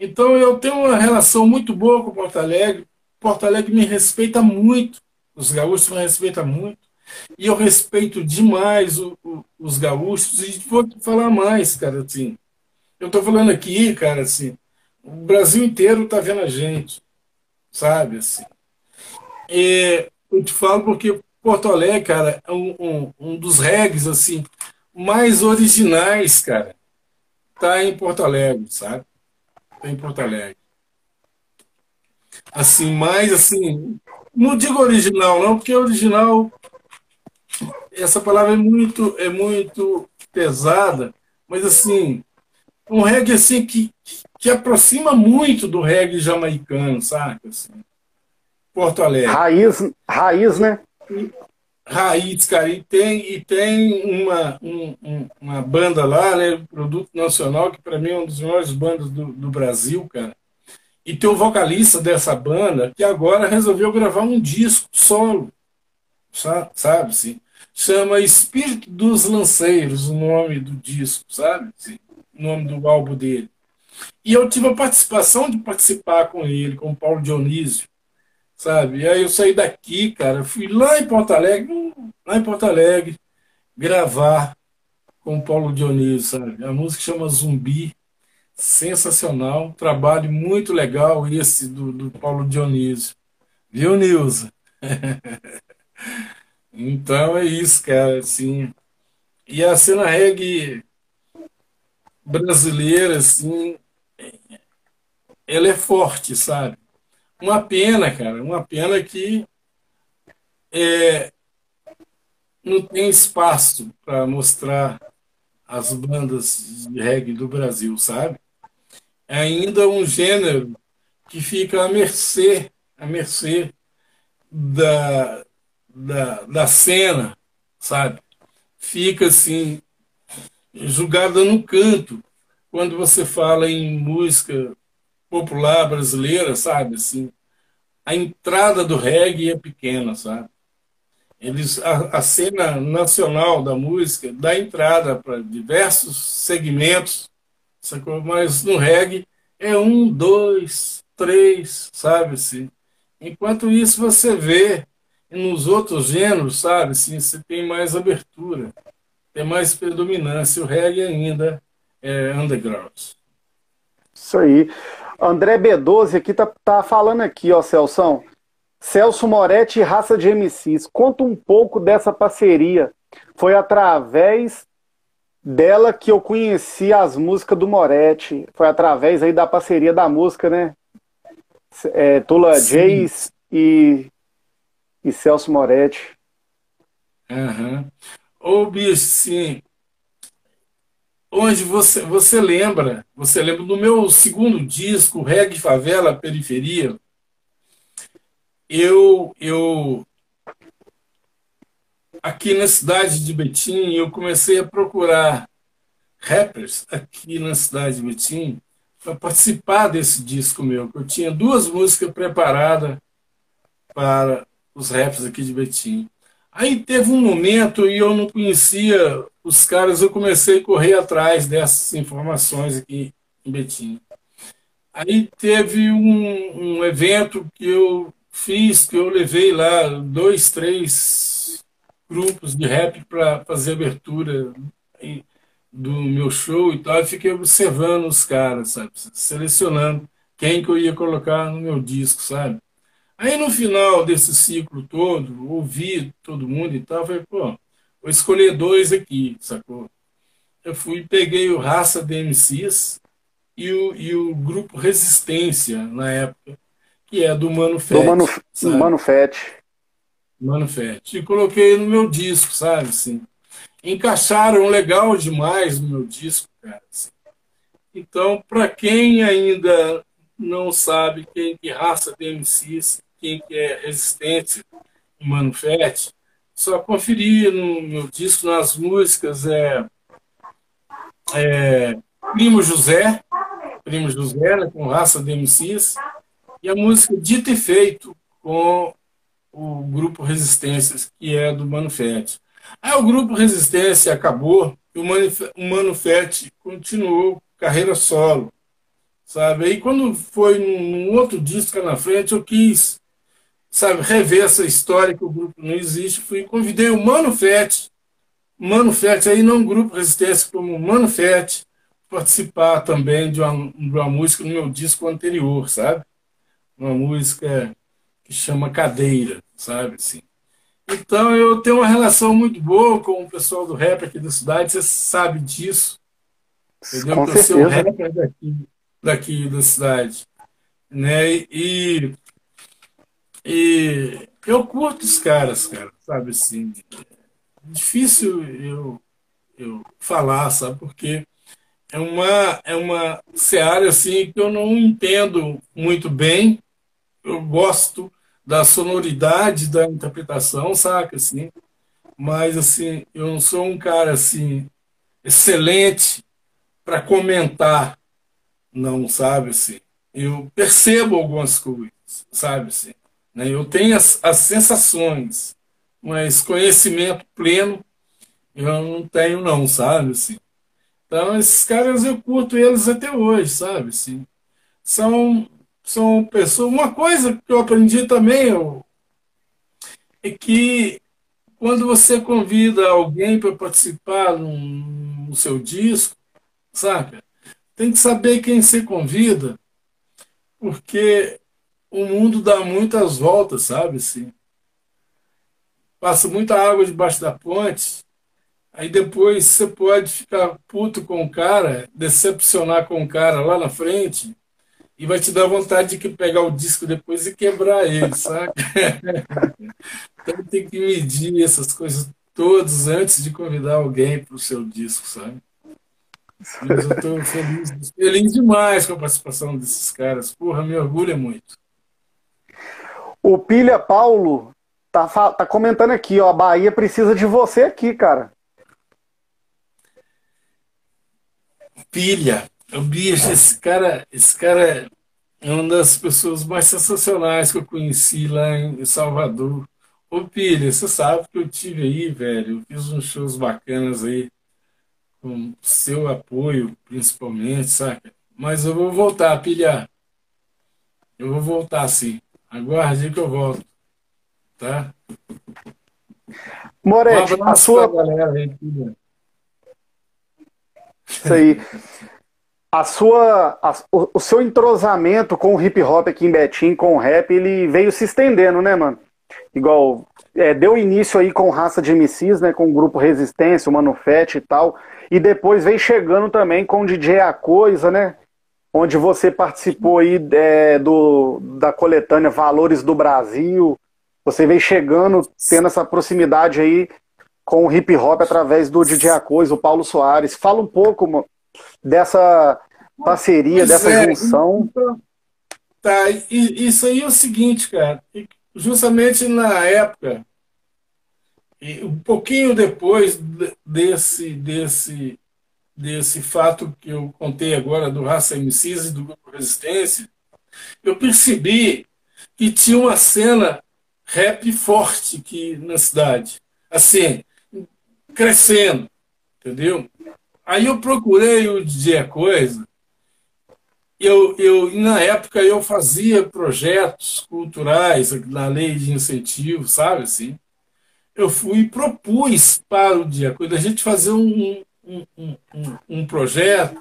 [SPEAKER 2] Então eu tenho uma relação muito boa com Porto Alegre. Porto Alegre me respeita muito, os gaúchos me respeitam muito. E eu respeito demais o, o, os gaúchos e vou falar mais, cara, assim. Eu estou falando aqui, cara, assim, o Brasil inteiro está vendo a gente, sabe, assim. E eu te falo porque Porto Alegre, cara, é um, um, um dos regs, assim, mais originais, cara. Tá em Porto Alegre, sabe? Tá em Porto Alegre. Assim, mais assim, não digo original, não, porque original essa palavra é muito é muito pesada, mas assim, um reggae assim que, que aproxima muito do reggae jamaicano, sabe? Assim. Porto Alegre.
[SPEAKER 1] Raiz, raiz né?
[SPEAKER 2] Raiz, cara. E tem, e tem uma, um, uma banda lá, né? Produto Nacional, que para mim é uma das maiores bandas do, do Brasil, cara. E tem o vocalista dessa banda que agora resolveu gravar um disco solo, sabe? Assim, chama Espírito dos Lanceiros, o nome do disco, sabe? O nome do álbum dele. E eu tive a participação de participar com ele, com o Paulo Dionísio sabe? E aí eu saí daqui, cara, fui lá em Porto Alegre, lá em Porto Alegre, gravar com o Paulo Dionísio, sabe? A música chama Zumbi, sensacional, trabalho muito legal esse do, do Paulo Dionísio. Viu, Nilza? então é isso, cara, assim. E a cena reggae brasileira, assim, ela é forte, sabe? Uma pena, cara, uma pena que é, não tem espaço para mostrar as bandas de reggae do Brasil, sabe? É ainda um gênero que fica à mercê, à mercê da, da, da cena, sabe? Fica assim, julgada no canto quando você fala em música popular brasileira, sabe? Assim, a entrada do reggae é pequena, sabe? Eles, a, a cena nacional da música dá entrada para diversos segmentos, sacou? mas no reggae é um, dois, três, sabe? Assim. Enquanto isso, você vê nos outros gêneros, sabe? Você tem mais abertura, tem mais predominância. O reggae ainda é underground.
[SPEAKER 1] Isso aí. André B12 aqui tá, tá falando aqui, ó, Celso. Celso Moretti e Raça de MCs. Conta um pouco dessa parceria. Foi através dela que eu conheci as músicas do Moretti. Foi através aí da parceria da música, né? É, Tula Jays e, e Celso Moretti.
[SPEAKER 2] Uhum. Ô, bicho, sim onde você, você lembra, você lembra do meu segundo disco, Reggae Favela Periferia, eu, eu aqui na cidade de Betim, eu comecei a procurar rappers aqui na cidade de Betim, para participar desse disco meu. Eu tinha duas músicas preparadas para os raps aqui de Betim. Aí teve um momento e eu não conhecia os caras, eu comecei a correr atrás dessas informações aqui em Betim. Aí teve um, um evento que eu fiz, que eu levei lá dois, três grupos de rap para fazer abertura do meu show e tal, e fiquei observando os caras, sabe? Selecionando quem que eu ia colocar no meu disco, sabe? Aí no final desse ciclo todo, ouvi todo mundo e tal, falei, pô, vou escolher dois aqui, sacou? Eu fui peguei o Raça DMCs e o, e o grupo Resistência, na época, que é do Mano Fett. Do
[SPEAKER 1] Mano, sabe? Mano Fett.
[SPEAKER 2] Mano Fett. E coloquei no meu disco, sabe, assim encaixaram legal demais no meu disco, cara. Assim. Então, para quem ainda não sabe quem que raça tem MCs, quem que é resistente em Manufete, só conferir no meu disco, nas músicas, é, é Primo José, Primo José, né, com raça de MCs, e a música Dito e Feito, com o grupo Resistências, que é do Manufete. Aí o grupo Resistência acabou e o, Manif o Manufete continuou carreira solo, sabe? Aí quando foi num outro disco na frente, eu quis, sabe, rever essa história que o grupo não existe, fui convidei o Manufete, Manufete aí não grupo Resistência como Manufete, participar também de uma, de uma música no meu disco anterior, sabe? Uma música que chama Cadeira, sabe? Assim. Então eu tenho uma relação muito boa com o pessoal do rap aqui da cidade, você sabe disso. Entendeu? Com eu sou um rapper daqui, daqui da cidade. Né? E, e eu curto os caras, cara, sabe assim. Difícil eu, eu falar, sabe? Porque é uma, é uma seara assim que eu não entendo muito bem. Eu gosto da sonoridade da interpretação, saca? Assim, mas assim, eu não sou um cara assim excelente para comentar, não, sabe? Assim, eu percebo algumas coisas, sabe? Assim, né? Eu tenho as, as sensações, mas conhecimento pleno eu não tenho, não, sabe? Assim. Então, esses caras eu curto eles até hoje, sabe? Assim, são são pessoas. Uma coisa que eu aprendi também eu, é que quando você convida alguém para participar no, no seu disco, saca? Tem que saber quem você convida, porque o mundo dá muitas voltas, sabe? Assim, passa muita água debaixo da ponte, aí depois você pode ficar puto com o cara, decepcionar com o cara lá na frente, e vai te dar vontade de pegar o disco depois e quebrar ele, sabe? então tem que medir essas coisas todas antes de convidar alguém para o seu disco, sabe? Mas eu estou feliz, feliz demais com a participação desses caras. Porra, me orgulha muito.
[SPEAKER 1] O Pilha Paulo tá, tá comentando aqui, ó, a Bahia precisa de você aqui, cara.
[SPEAKER 2] Pilha, o bicho, esse cara, esse cara é uma das pessoas mais sensacionais que eu conheci lá em Salvador. Ô Pilha, você sabe que eu tive aí, velho, eu fiz uns shows bacanas aí, com seu apoio, principalmente, saca? Mas eu vou voltar, Pilha. Eu vou voltar sim. Aguarde que eu volto. Tá?
[SPEAKER 1] Moretti, um a sua. Galera aí, Pilha. Isso aí. A sua, a, o, o, seu entrosamento com o hip hop aqui em Betim, com o rap, ele veio se estendendo, né, mano? Igual, é, deu início aí com raça de MCs, né, com o grupo Resistência, o Manufete e tal, e depois veio chegando também com o DJ A Coisa, né, onde você participou aí é, do, da coletânea Valores do Brasil, você veio chegando, tendo essa proximidade aí com o hip hop através do DJ A Coisa, o Paulo Soares. Fala um pouco, dessa parceria, pois dessa é, junção. Então,
[SPEAKER 2] tá, e, isso aí é o seguinte, cara. Justamente na época, um pouquinho depois desse, desse desse fato que eu contei agora do Raça MCs e do Grupo Resistência, eu percebi que tinha uma cena rap forte aqui na cidade. Assim, crescendo, entendeu? Aí eu procurei o DJ Coisa. Eu, eu, na época eu fazia projetos culturais na lei de incentivo, sabe assim? Eu fui propus para o dia Coisa a gente fazer um, um, um, projeto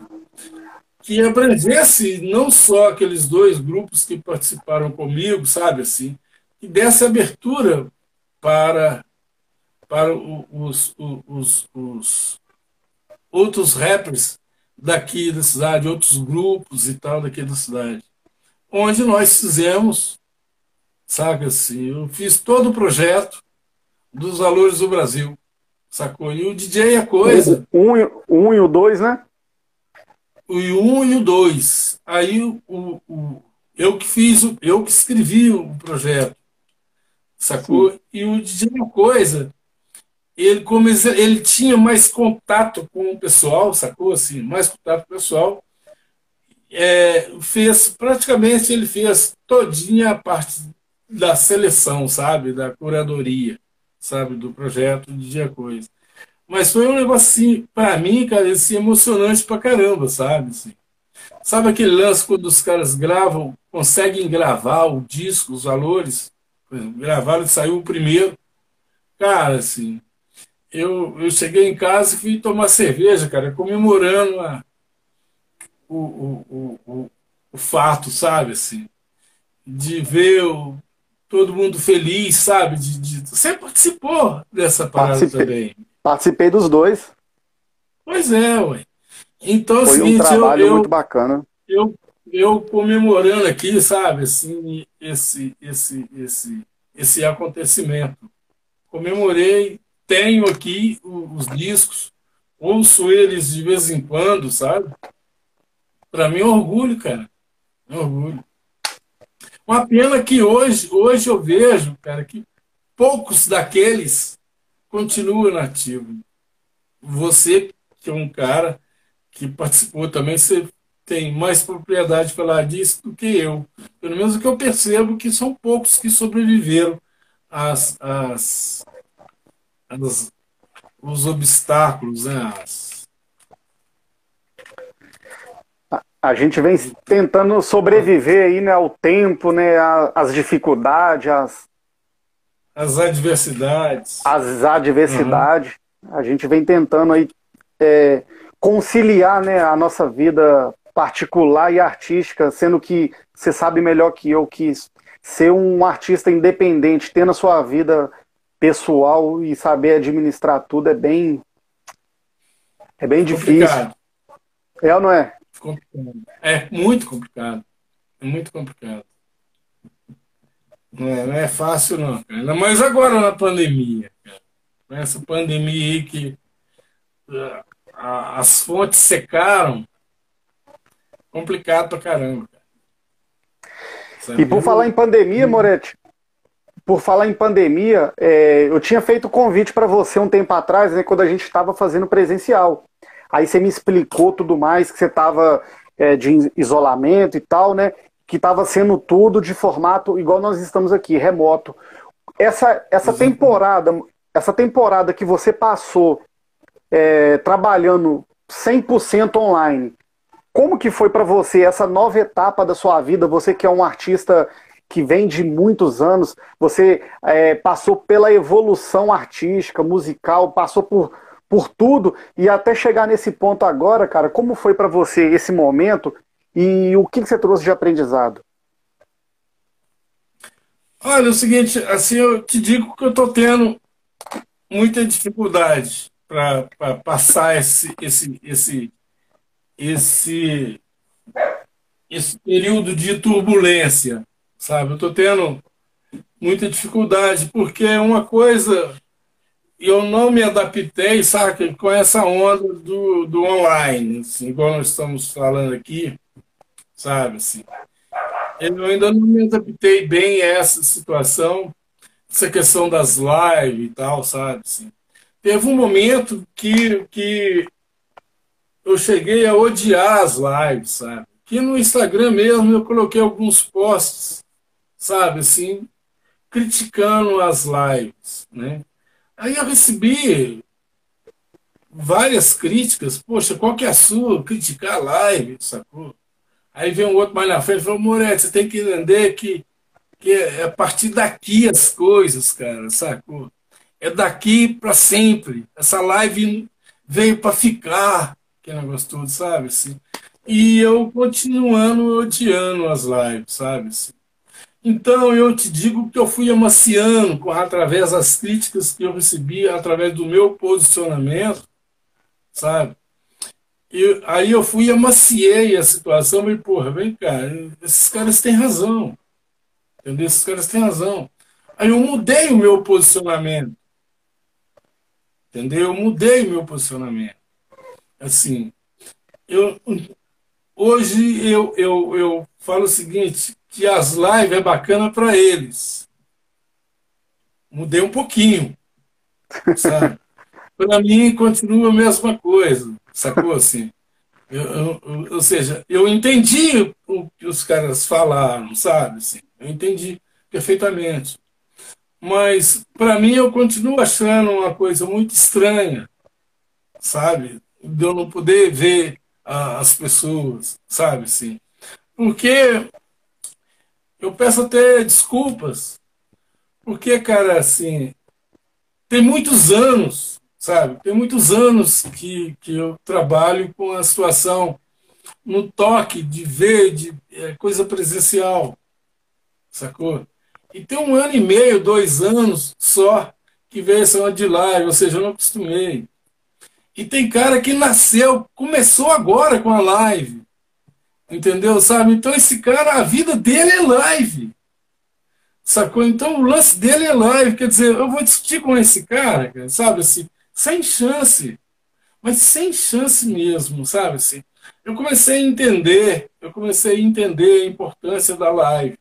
[SPEAKER 2] que abrangesse não só aqueles dois grupos que participaram comigo, sabe assim, e desse abertura para para os, os, os, outros rappers daqui da cidade, outros grupos e tal daqui da cidade. Onde nós fizemos, sabe assim, eu fiz todo o projeto dos valores do Brasil, sacou? E o DJ é coisa.
[SPEAKER 1] Um, um, um e o dois, né?
[SPEAKER 2] O um e o dois. Aí o, o, eu que fiz, eu que escrevi o projeto, sacou? Sim. E o DJ é coisa ele, como ele tinha mais contato com o pessoal, sacou? Assim, mais contato com o pessoal. É, fez, praticamente, ele fez todinha a parte da seleção, sabe? Da curadoria, sabe? Do projeto de Dia Coisa. Mas foi um negócio assim, para mim, cara, assim, emocionante pra caramba, sabe? Assim. Sabe aquele lance quando os caras gravam, conseguem gravar o disco, os valores? Gravaram e saiu o primeiro. Cara, assim, eu, eu cheguei em casa e fui tomar cerveja, cara, comemorando a, o, o, o, o, fato, sabe, assim, de ver o, todo mundo feliz, sabe? De, de, você participou dessa parada
[SPEAKER 1] participei,
[SPEAKER 2] também.
[SPEAKER 1] Participei dos dois.
[SPEAKER 2] Pois é, ué. Então,
[SPEAKER 1] Foi
[SPEAKER 2] seguinte,
[SPEAKER 1] um trabalho
[SPEAKER 2] eu,
[SPEAKER 1] muito bacana.
[SPEAKER 2] Eu, eu comemorando aqui, sabe, assim, esse, esse, esse, esse acontecimento. Comemorei tenho aqui os discos, ouço eles de vez em quando, sabe? Para mim é um orgulho, cara. É um orgulho. Uma pena que hoje, hoje eu vejo, cara, que poucos daqueles continuam nativos. Você, que é um cara que participou também, você tem mais propriedade de falar disso do que eu. Pelo menos o que eu percebo que são poucos que sobreviveram às, às, as, os obstáculos, né?
[SPEAKER 1] A gente vem tentando sobreviver aí, né, ao tempo, né, as dificuldades, as
[SPEAKER 2] as adversidades.
[SPEAKER 1] As adversidades. Uhum. A gente vem tentando aí é, conciliar, né, a nossa vida particular e artística, sendo que você sabe melhor que eu que ser um artista independente, tendo a sua vida pessoal e saber administrar tudo é bem é bem difícil. É ou não é?
[SPEAKER 2] É muito complicado. É muito complicado. Não é, não é fácil, não. Ainda mais agora na pandemia. Cara. Essa pandemia aí que uh, as fontes secaram. Complicado pra caramba.
[SPEAKER 1] Cara. E por falar em pandemia, Moretti, por falar em pandemia, é, eu tinha feito convite para você um tempo atrás, né, quando a gente estava fazendo presencial. Aí você me explicou tudo mais, que você estava é, de isolamento e tal, né? Que estava sendo tudo de formato igual nós estamos aqui, remoto. Essa, essa temporada, essa temporada que você passou é, trabalhando 100% online, como que foi para você essa nova etapa da sua vida? Você que é um artista que vem de muitos anos. Você é, passou pela evolução artística, musical, passou por, por tudo e até chegar nesse ponto agora, cara. Como foi para você esse momento e o que, você trouxe de aprendizado?
[SPEAKER 2] Olha, é o seguinte, assim, eu te digo que eu estou tendo muita dificuldade para passar esse, esse, esse, esse, esse período de turbulência sabe? Eu estou tendo muita dificuldade, porque é uma coisa eu não me adaptei, sabe, com essa onda do, do online, assim, igual nós estamos falando aqui, sabe, assim. Eu ainda não me adaptei bem a essa situação, essa questão das lives e tal, sabe, assim. Teve um momento que, que eu cheguei a odiar as lives, sabe? Que no Instagram mesmo eu coloquei alguns posts, sabe, assim, criticando as lives, né? Aí eu recebi várias críticas, poxa, qual que é a sua? Criticar a live, sacou? Aí vem um outro mais na frente e falou, Moretti, você tem que entender que, que é a partir daqui as coisas, cara, sacou? É daqui para sempre. Essa live veio para ficar, que negócio todo, sabe? Assim. E eu continuando odiando as lives, sabe? Assim. Então eu te digo que eu fui amaciando através das críticas que eu recebi, através do meu posicionamento, sabe? E aí eu fui amaciei a situação e, porra, vem cá, esses caras têm razão. Entendeu? Esses caras têm razão. Aí eu mudei o meu posicionamento. Entendeu? Eu mudei o meu posicionamento. Assim, eu, hoje eu, eu, eu falo o seguinte, que as lives é bacana para eles. Mudei um pouquinho, sabe? para mim continua a mesma coisa, sacou assim? Eu, eu, ou seja, eu entendi o que os caras falaram, sabe? Assim, eu entendi perfeitamente. Mas, para mim, eu continuo achando uma coisa muito estranha, sabe? De eu não poder ver a, as pessoas, sabe? Assim. Porque eu peço até desculpas, porque, cara, assim, tem muitos anos sabe? Tem muitos anos que, que eu trabalho com a situação no toque de ver, de é, coisa presencial, sacou? E tem um ano e meio, dois anos só que veio essa de live, ou seja, eu não acostumei. E tem cara que nasceu, começou agora com a live, entendeu? Sabe? Então esse cara, a vida dele é live. Sacou? Então o lance dele é live. Quer dizer, eu vou discutir com esse cara, sabe? Assim, sem chance. Mas sem chance mesmo, sabe? Assim, eu comecei a entender, eu comecei a entender a importância da live,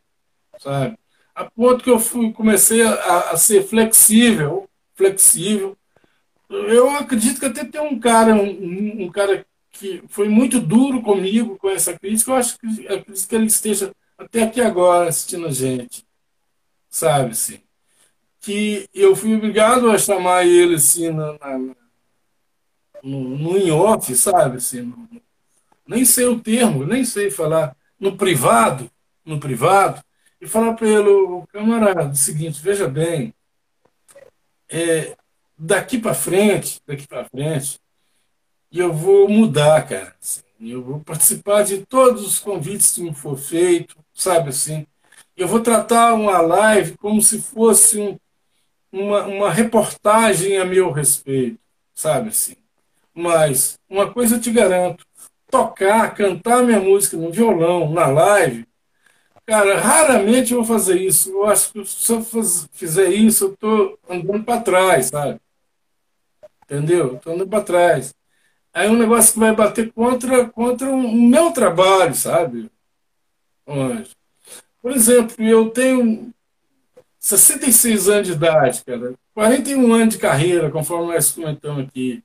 [SPEAKER 2] sabe? A ponto que eu fui, comecei a, a ser flexível, flexível. Eu acredito que até tem um cara, um, um cara que foi muito duro comigo com essa crítica, eu acho que, acredito que ele esteja até aqui agora assistindo a gente, sabe? Assim que eu fui obrigado a chamar ele assim na, na, no, no in-off, sabe? Assim, no, nem sei o termo, nem sei falar. No privado, no privado, e falar para ele, camarada, o seguinte, veja bem, é, daqui para frente, daqui para frente, eu vou mudar, cara. Assim, eu vou participar de todos os convites que me for feito, sabe assim. Eu vou tratar uma live como se fosse um, uma, uma reportagem a meu respeito, sabe assim. Mas uma coisa eu te garanto, tocar, cantar minha música no violão, na live, cara, raramente eu vou fazer isso. Eu acho que se eu fizer isso, eu estou andando para trás, sabe? Entendeu? Estou andando para trás. Aí é um negócio que vai bater contra, contra o meu trabalho, sabe? Por exemplo, eu tenho 66 anos de idade, cara. 41 anos de carreira, conforme nós comentamos aqui,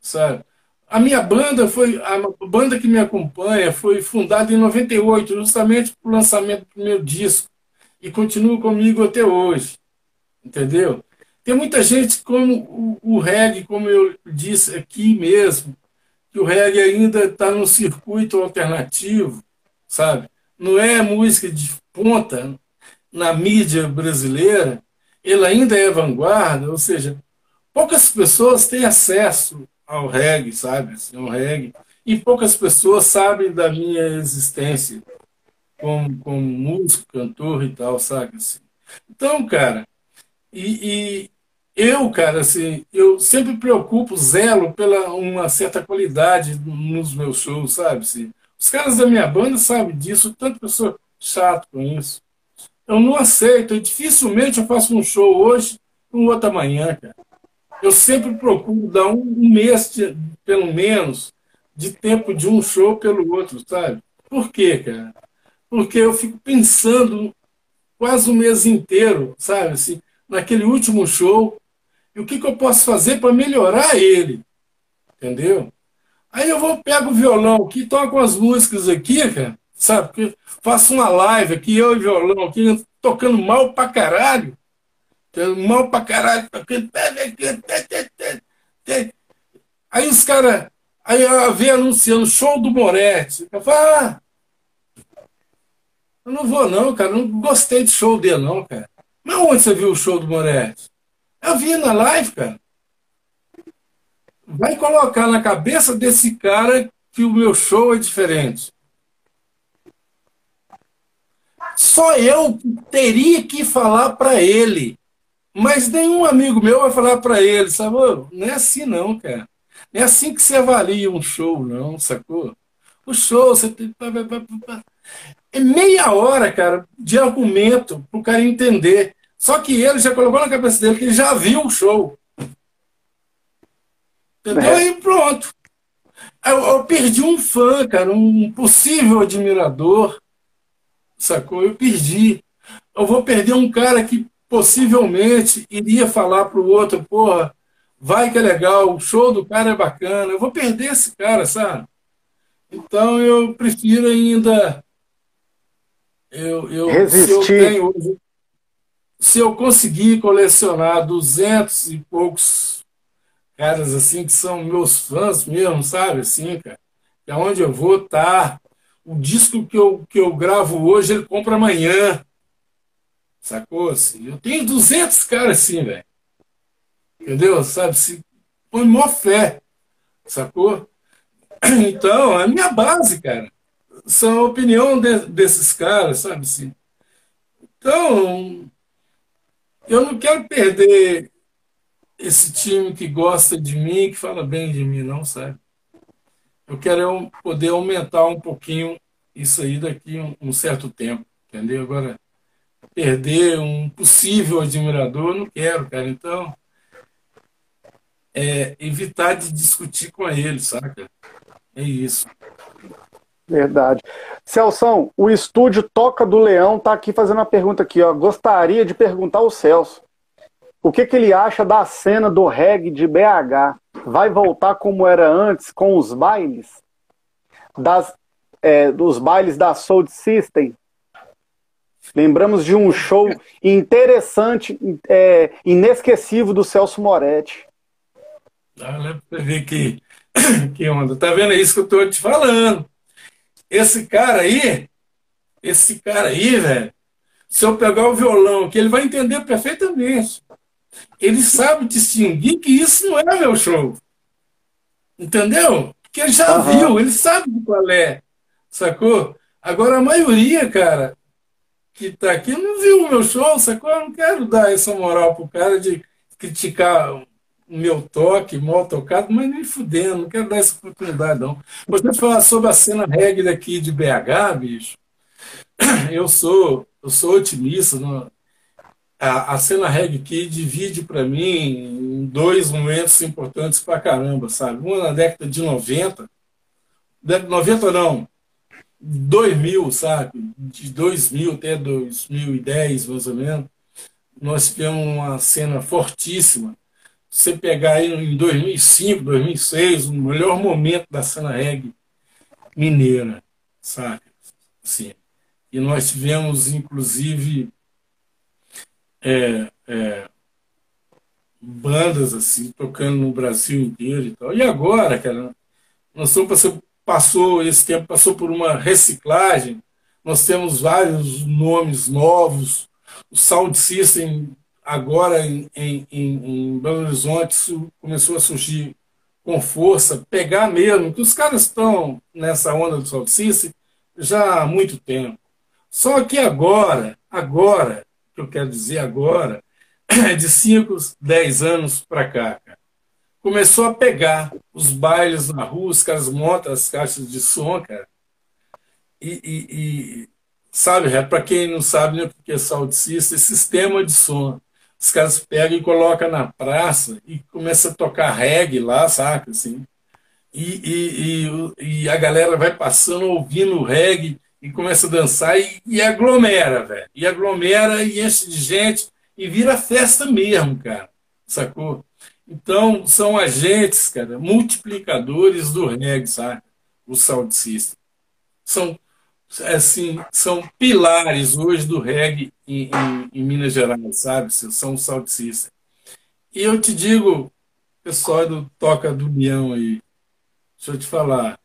[SPEAKER 2] sabe? A minha banda foi, a banda que me acompanha foi fundada em 98, justamente para o lançamento do primeiro disco, e continua comigo até hoje, entendeu? Tem muita gente como o, o reggae, como eu disse aqui mesmo, que o reggae ainda está no circuito alternativo, sabe? Não é música de ponta, na mídia brasileira, ele ainda é vanguarda, ou seja, poucas pessoas têm acesso ao reggae, sabe? Assim, ao reggae, e poucas pessoas sabem da minha existência como, como músico, cantor e tal, sabe? Assim. Então, cara, e, eu, cara, assim, eu sempre preocupo, zelo pela uma certa qualidade nos meus shows, sabe? Assim. Os caras da minha banda sabem disso, tanto pessoa chato com isso. Eu não aceito. E dificilmente eu faço um show hoje um outro amanhã, cara. Eu sempre procuro dar um mês, de, pelo menos, de tempo de um show pelo outro, sabe? Por quê, cara? Porque eu fico pensando quase o mês inteiro, sabe? Assim, naquele último show, e o que, que eu posso fazer para melhorar ele, entendeu? Aí eu vou, pego o violão aqui, toco as músicas aqui, cara, sabe? Porque faço uma live aqui, eu e violão aqui, tocando mal pra caralho. Mal pra caralho. Aí os caras. Aí eu vi anunciando show do Moretti. Eu falo, ah, eu não vou não, cara. Não gostei de show dele, não, cara. Mas onde você viu o show do Moretti? Eu vi na live, cara. Vai colocar na cabeça desse cara que o meu show é diferente. Só eu teria que falar para ele. Mas nenhum amigo meu vai falar para ele, sabe? Não é assim não, cara. Não é assim que você avalia um show, não, sacou? O show, você tem. É meia hora, cara, de argumento para o cara entender. Só que ele já colocou na cabeça dele que ele já viu o show. Entendeu? É. E pronto. Eu, eu, perdi um fã, cara, um possível admirador. Sacou? Eu perdi. Eu vou perder um cara que possivelmente iria falar para o outro, porra, vai que é legal, o show do cara é bacana. Eu vou perder esse cara, sabe? Então eu prefiro ainda. Eu, eu,
[SPEAKER 1] Resistir. Eu, tenho,
[SPEAKER 2] se eu conseguir colecionar duzentos e poucos caras assim que são meus fãs mesmo, sabe? Assim, cara. É onde eu vou estar. Tá. O disco que eu, que eu gravo hoje, ele compra amanhã. Sacou? Assim, eu tenho 200 caras assim, velho. Entendeu? Sabe? Se põe maior fé. Sacou? Então, a minha base, cara, são a opinião de, desses caras, sabe? Assim. Então, eu não quero perder esse time que gosta de mim, que fala bem de mim, não, sabe? Eu quero poder aumentar um pouquinho isso aí daqui um, um certo tempo, entendeu? Agora, perder um possível admirador, não quero, cara. Então, é, evitar de discutir com ele, saca? É isso.
[SPEAKER 1] Verdade. Celso, o estúdio Toca do Leão tá aqui fazendo uma pergunta aqui, ó. Gostaria de perguntar ao Celso o que, que ele acha da cena do reggae de BH. Vai voltar como era antes com os bailes? Das, é, dos bailes da Soul System? Lembramos de um show interessante, é, inesquecível do Celso Moretti.
[SPEAKER 2] Olha pra ver que, que onda. Tá vendo é isso que eu tô te falando? Esse cara aí, esse cara aí, velho, se eu pegar o violão, que ele vai entender perfeitamente. Ele sabe distinguir que isso não é meu show. Entendeu? Porque ele já uhum. viu, ele sabe qual é. Sacou? Agora a maioria, cara, que tá aqui não viu o meu show, sacou? Eu não quero dar essa moral pro cara de criticar meu toque mal tocado, mas nem fudendo, não quero dar essa oportunidade, não. Você falar sobre a cena reggae daqui de BH, bicho, eu sou, eu sou otimista. Não? A, a cena reggae aqui divide para mim dois momentos importantes para caramba, sabe? Uma na década de 90, década de 90 não, 2000, sabe? De 2000 até 2010, mais ou menos, nós tivemos uma cena fortíssima. Você pegar em 2005, 2006, o melhor momento da cena reggae mineira, sabe? Assim. E nós tivemos, inclusive, é, é, bandas assim tocando no Brasil inteiro e tal. E agora, cara, nós estamos passando passou esse tempo passou por uma reciclagem. Nós temos vários nomes novos. O Sound System agora em, em, em Belo Horizonte começou a surgir com força, pegar mesmo, que os caras estão nessa onda do System já há muito tempo. Só que agora, agora, que eu quero dizer agora, de 5, 10 anos para cá, começou a pegar os bailes na rua, os caras montam as caixas de som, cara. E, e, e sabe, é, para quem não sabe né, porque é saudicista, é sistema de som. Os caras pegam e colocam na praça e começa a tocar reggae lá, saca? Assim. E, e, e, e a galera vai passando ouvindo reggae e começa a dançar e, e aglomera, velho. E aglomera e enche de gente e vira festa mesmo, cara. Sacou? Então, são agentes, cara, multiplicadores do reggae, sabe? O Sound System. São, assim, são pilares hoje do reggae em, em, em Minas Gerais, sabe? São System. E eu te digo, pessoal do Toca do Leão aí, deixa eu te falar,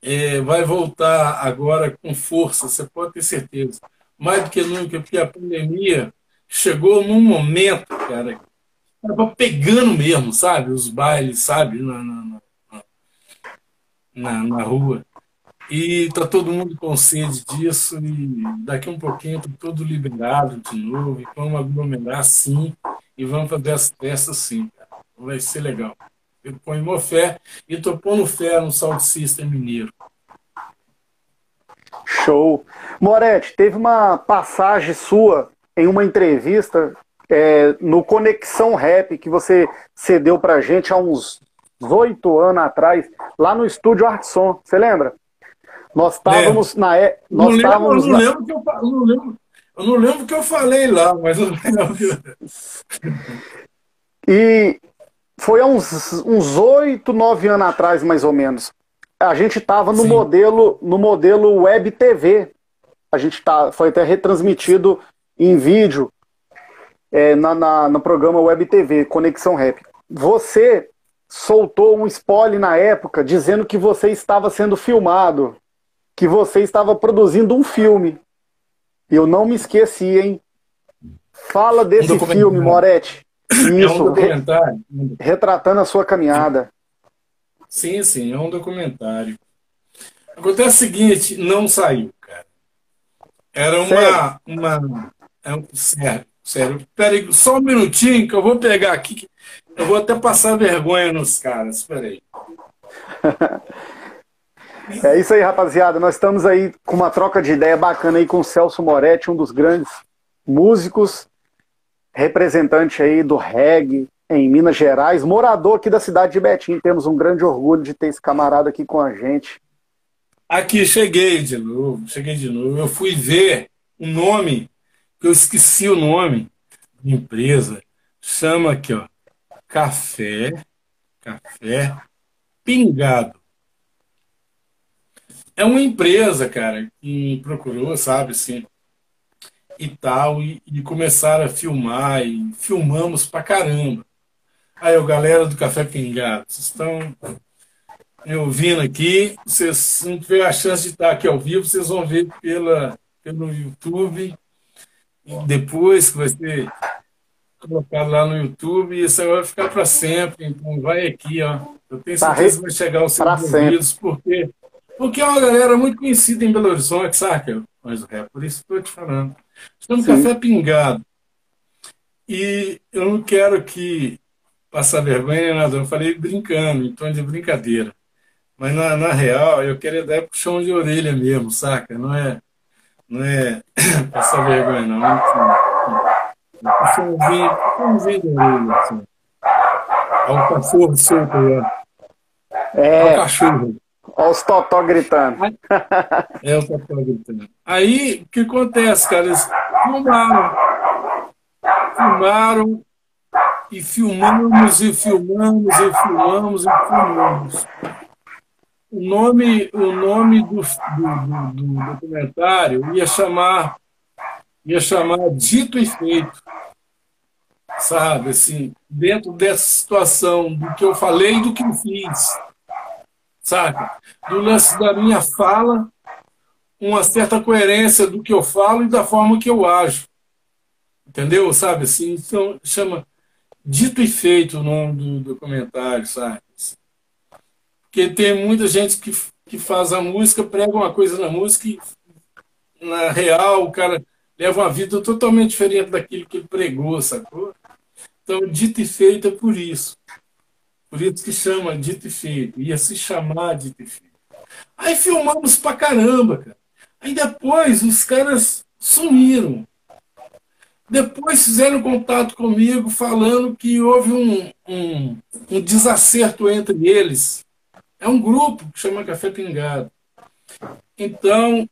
[SPEAKER 2] é, vai voltar agora com força, você pode ter certeza. Mais do que nunca, porque a pandemia chegou num momento, cara, estava pegando mesmo, sabe? Os bailes, sabe? Na, na, na, na rua. E tá todo mundo com sede disso, e daqui um pouquinho tá todo liberado de novo, e vamos aglomerar sim, e vamos fazer as festas sim, cara. Vai ser legal. Eu ponho fé e estou pondo fé no Sound System Mineiro.
[SPEAKER 1] Show. Moretti, teve uma passagem sua em uma entrevista é, no Conexão Rap que você cedeu pra gente há uns oito anos atrás, lá no estúdio Artson. Você lembra? Nós estávamos é. na. É, nós
[SPEAKER 2] não
[SPEAKER 1] estávamos
[SPEAKER 2] lembro, eu, não lembro que eu, não lembro, eu não lembro que eu falei lá, mas eu lembro.
[SPEAKER 1] e foi há uns oito, nove anos atrás, mais ou menos. A gente estava no modelo no modelo web TV. A gente tá, foi até retransmitido em vídeo é, na, na, no programa Web TV, Conexão Rap. Você soltou um spoiler na época dizendo que você estava sendo filmado, que você estava produzindo um filme. Eu não me esqueci, hein? Fala desse um filme, Moretti. Isso, é um documentário. retratando a sua caminhada.
[SPEAKER 2] Sim, sim, é um documentário. Acontece o seguinte, não saiu, cara. Era uma. Sério? uma é um, sério, sério. Peraí, só um minutinho que eu vou pegar aqui. Eu vou até passar vergonha nos caras. Peraí.
[SPEAKER 1] É isso aí, rapaziada. Nós estamos aí com uma troca de ideia bacana aí com o Celso Moretti, um dos grandes músicos representante aí do reggae em Minas Gerais, morador aqui da cidade de Betim. Temos um grande orgulho de ter esse camarada aqui com a gente.
[SPEAKER 2] Aqui, cheguei de novo, cheguei de novo. Eu fui ver o nome, que eu esqueci o nome empresa. Chama aqui, ó. Café, café pingado. É uma empresa, cara, que procurou, sabe, assim, e tal, e, e começaram a filmar, e filmamos pra caramba. Aí, o galera do Café Pingado, vocês estão me ouvindo aqui, vocês não tiveram a chance de estar aqui ao vivo, vocês vão ver pela, pelo YouTube, depois que vai ser colocado lá no YouTube, e isso aí vai ficar para sempre, então vai aqui, ó. Eu tenho tá certeza que vai chegar aos seus ouvidos, porque, porque é uma galera muito conhecida em Belo Horizonte, saca? Mas o rap, por isso que eu estou te falando. Estamos no café pingado. E eu não quero que passar vergonha nada, eu falei brincando, em tom de brincadeira. Mas na, na real, eu quero dar puxão de orelha mesmo, saca? Não é, não é passar vergonha, não. não puxãozinho, puxãozinho de orelha, assim. Olha o cachorro solto ó.
[SPEAKER 1] É. Olha o cachorro. Olha os totó gritando.
[SPEAKER 2] É o totó gritando. Aí, o que acontece, cara? Eles filmaram. Filmaram e filmamos e filmamos e filmamos e filmamos. O nome, o nome do, do, do, do documentário ia chamar ia chamar Dito e Feito. Sabe, assim, dentro dessa situação do que eu falei e do que eu fiz sabe? Do lance da minha fala, uma certa coerência do que eu falo e da forma que eu ajo. Entendeu? Sabe assim? Então, chama Dito e Feito o nome do documentário, sabe? Porque tem muita gente que, que faz a música, prega uma coisa na música e na real o cara leva uma vida totalmente diferente daquilo que ele pregou, sacou? Então, dito e feito é por isso. Por isso que chama Dito e Feito. Ia se chamar Dito e Feito. Aí filmamos pra caramba, cara. Aí depois os caras sumiram. Depois fizeram contato comigo falando que houve um, um, um desacerto entre eles. É um grupo que chama Café Pingado. Então,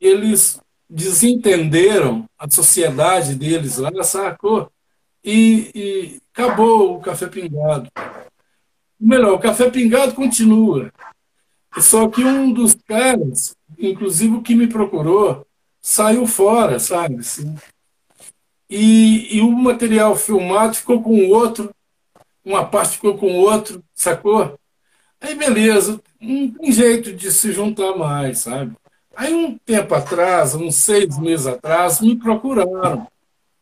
[SPEAKER 2] eles desentenderam a sociedade deles lá, sacou? e, e acabou o café pingado. Melhor, o café pingado continua. Só que um dos caras, inclusive o que me procurou, saiu fora, sabe? Assim. E, e o material filmado ficou com o outro, uma parte ficou com o outro, sacou? Aí beleza, não tem jeito de se juntar mais, sabe? Aí um tempo atrás, uns seis meses atrás, me procuraram.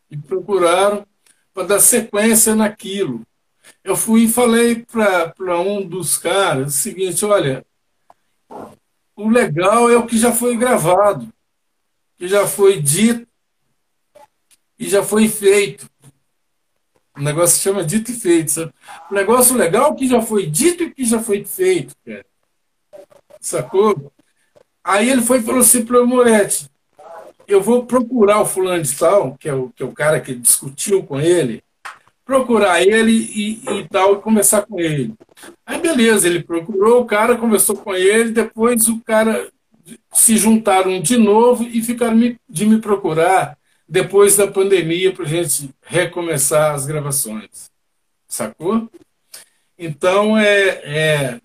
[SPEAKER 2] Me procuraram para dar sequência naquilo. Eu fui e falei para um dos caras o seguinte, olha, o legal é o que já foi gravado, que já foi dito e já foi feito. O negócio se chama dito e feito. Sabe? O negócio legal é que já foi dito e que já foi feito, cara. Sacou? Aí ele foi e falou assim para o Moretti, eu vou procurar o fulano de tal, que é o, que é o cara que discutiu com ele, procurar ele e, e tal, e conversar com ele. Aí beleza, ele procurou o cara, conversou com ele, depois o cara se juntaram de novo e ficaram de me procurar depois da pandemia para a gente recomeçar as gravações. Sacou? Então, é, é,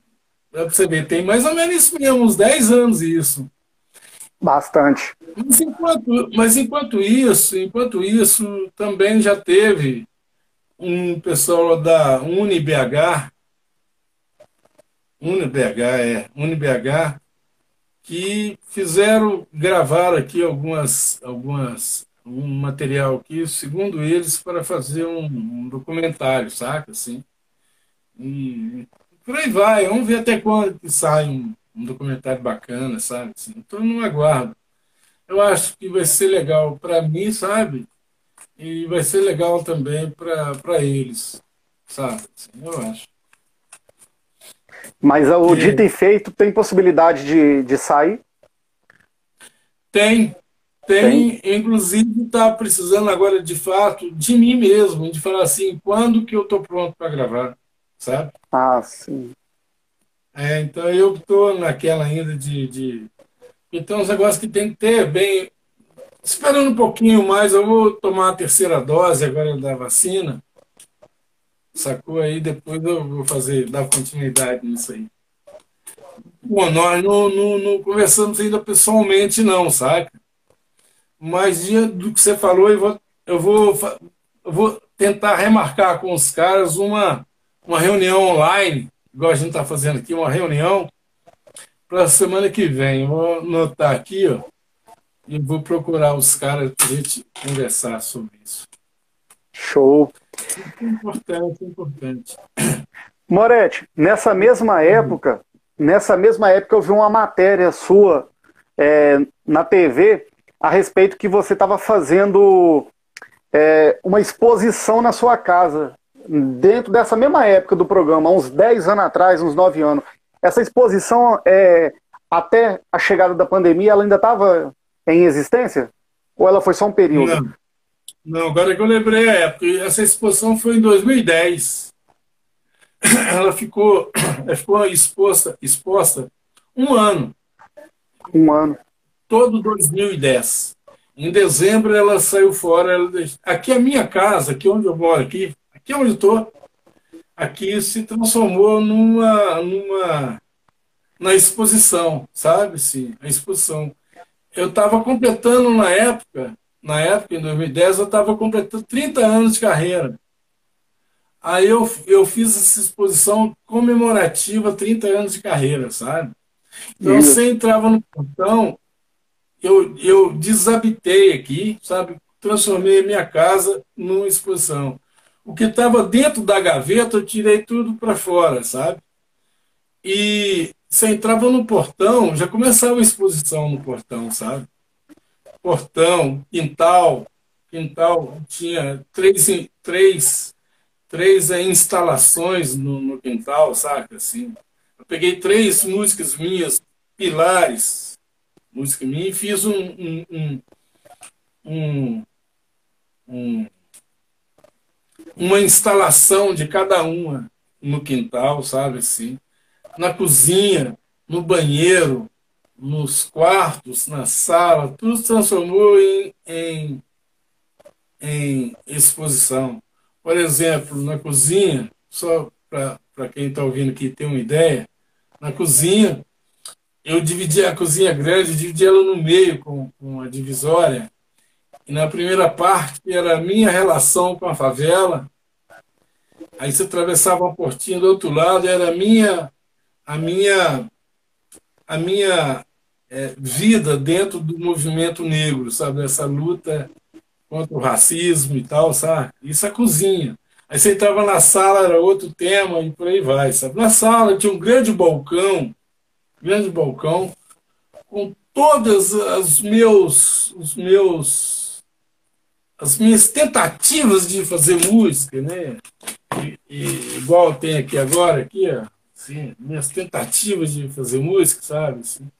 [SPEAKER 2] Dá para você ver, tem mais ou menos isso mesmo, uns 10 anos isso.
[SPEAKER 1] Bastante.
[SPEAKER 2] Mas enquanto, mas enquanto isso, enquanto isso, também já teve um pessoal da UniBH, UniBH, é, UniBH, que fizeram, gravaram aqui algumas, algumas, um material aqui, segundo eles, para fazer um, um documentário, saca? Assim. E por aí vai, vamos ver até quando que sai um, um documentário bacana, sabe? Assim, então não aguardo. Eu acho que vai ser legal para mim, sabe? E vai ser legal também para eles, sabe? Assim, eu acho.
[SPEAKER 1] Mas o é. dito e feito tem possibilidade de, de sair?
[SPEAKER 2] Tem, tem, tem. inclusive está precisando agora de fato de mim mesmo, de falar assim, quando que eu estou pronto para gravar sabe?
[SPEAKER 1] Ah, sim.
[SPEAKER 2] É, então eu estou naquela ainda de, de. Então, os negócios que tem que ter bem. Esperando um pouquinho mais, eu vou tomar a terceira dose agora da vacina. Sacou aí? Depois eu vou fazer, dar continuidade nisso aí. Bom, nós não, não, não conversamos ainda pessoalmente, não, sabe? Mas do que você falou, eu vou, eu vou, eu vou tentar remarcar com os caras uma, uma reunião online, igual a gente está fazendo aqui, uma reunião para a semana que vem. Vou anotar aqui, ó, e vou procurar os caras para a gente conversar sobre isso.
[SPEAKER 1] Show.
[SPEAKER 2] É importante, é importante.
[SPEAKER 1] Moretti, nessa mesma época, nessa mesma época eu vi uma matéria sua é, na TV a respeito que você estava fazendo é, uma exposição na sua casa dentro dessa mesma época do programa, uns 10 anos atrás, uns 9 anos, essa exposição, é, até a chegada da pandemia, ela ainda estava em existência? Ou ela foi só um período?
[SPEAKER 2] Não, Não agora que eu lembrei a época, essa exposição foi em 2010. Ela ficou, ela ficou exposta, exposta um ano.
[SPEAKER 1] Um ano.
[SPEAKER 2] Todo 2010. Em dezembro ela saiu fora. Ela... Aqui é a minha casa, aqui onde eu moro aqui, que é onde estou, aqui se transformou numa, numa na exposição, sabe? Sim, a exposição. Eu estava completando na época, na época, em 2010, eu estava completando 30 anos de carreira. Aí eu, eu fiz essa exposição comemorativa 30 anos de carreira, sabe? Então Isso. você entrava no portão, eu, eu desabitei aqui, sabe? Transformei a minha casa numa exposição o que estava dentro da gaveta eu tirei tudo para fora, sabe? E você entrava no portão, já começava a exposição no portão, sabe? Portão, quintal, quintal tinha três, três, três é, instalações no, no quintal, sabe? Assim, eu peguei três músicas minhas, pilares, música minha, e fiz um, um, um, um, um uma instalação de cada uma no quintal, sabe assim? Na cozinha, no banheiro, nos quartos, na sala, tudo se transformou em, em, em exposição. por exemplo, na cozinha, só para quem está ouvindo aqui ter uma ideia, na cozinha, eu dividi a cozinha grande, dividi ela no meio com, com a divisória. E na primeira parte era a minha relação com a favela. Aí você atravessava uma portinha do outro lado, era a minha, a minha, a minha é, vida dentro do movimento negro, sabe? Essa luta contra o racismo e tal, sabe? Isso é cozinha. Aí você entrava na sala, era outro tema e por aí vai, sabe? Na sala tinha um grande balcão, grande balcão, com todas as meus, os meus, as minhas tentativas de fazer música, né? E, e, igual tem aqui agora, aqui, ó, assim, minhas tentativas de fazer música, sabe? Assim,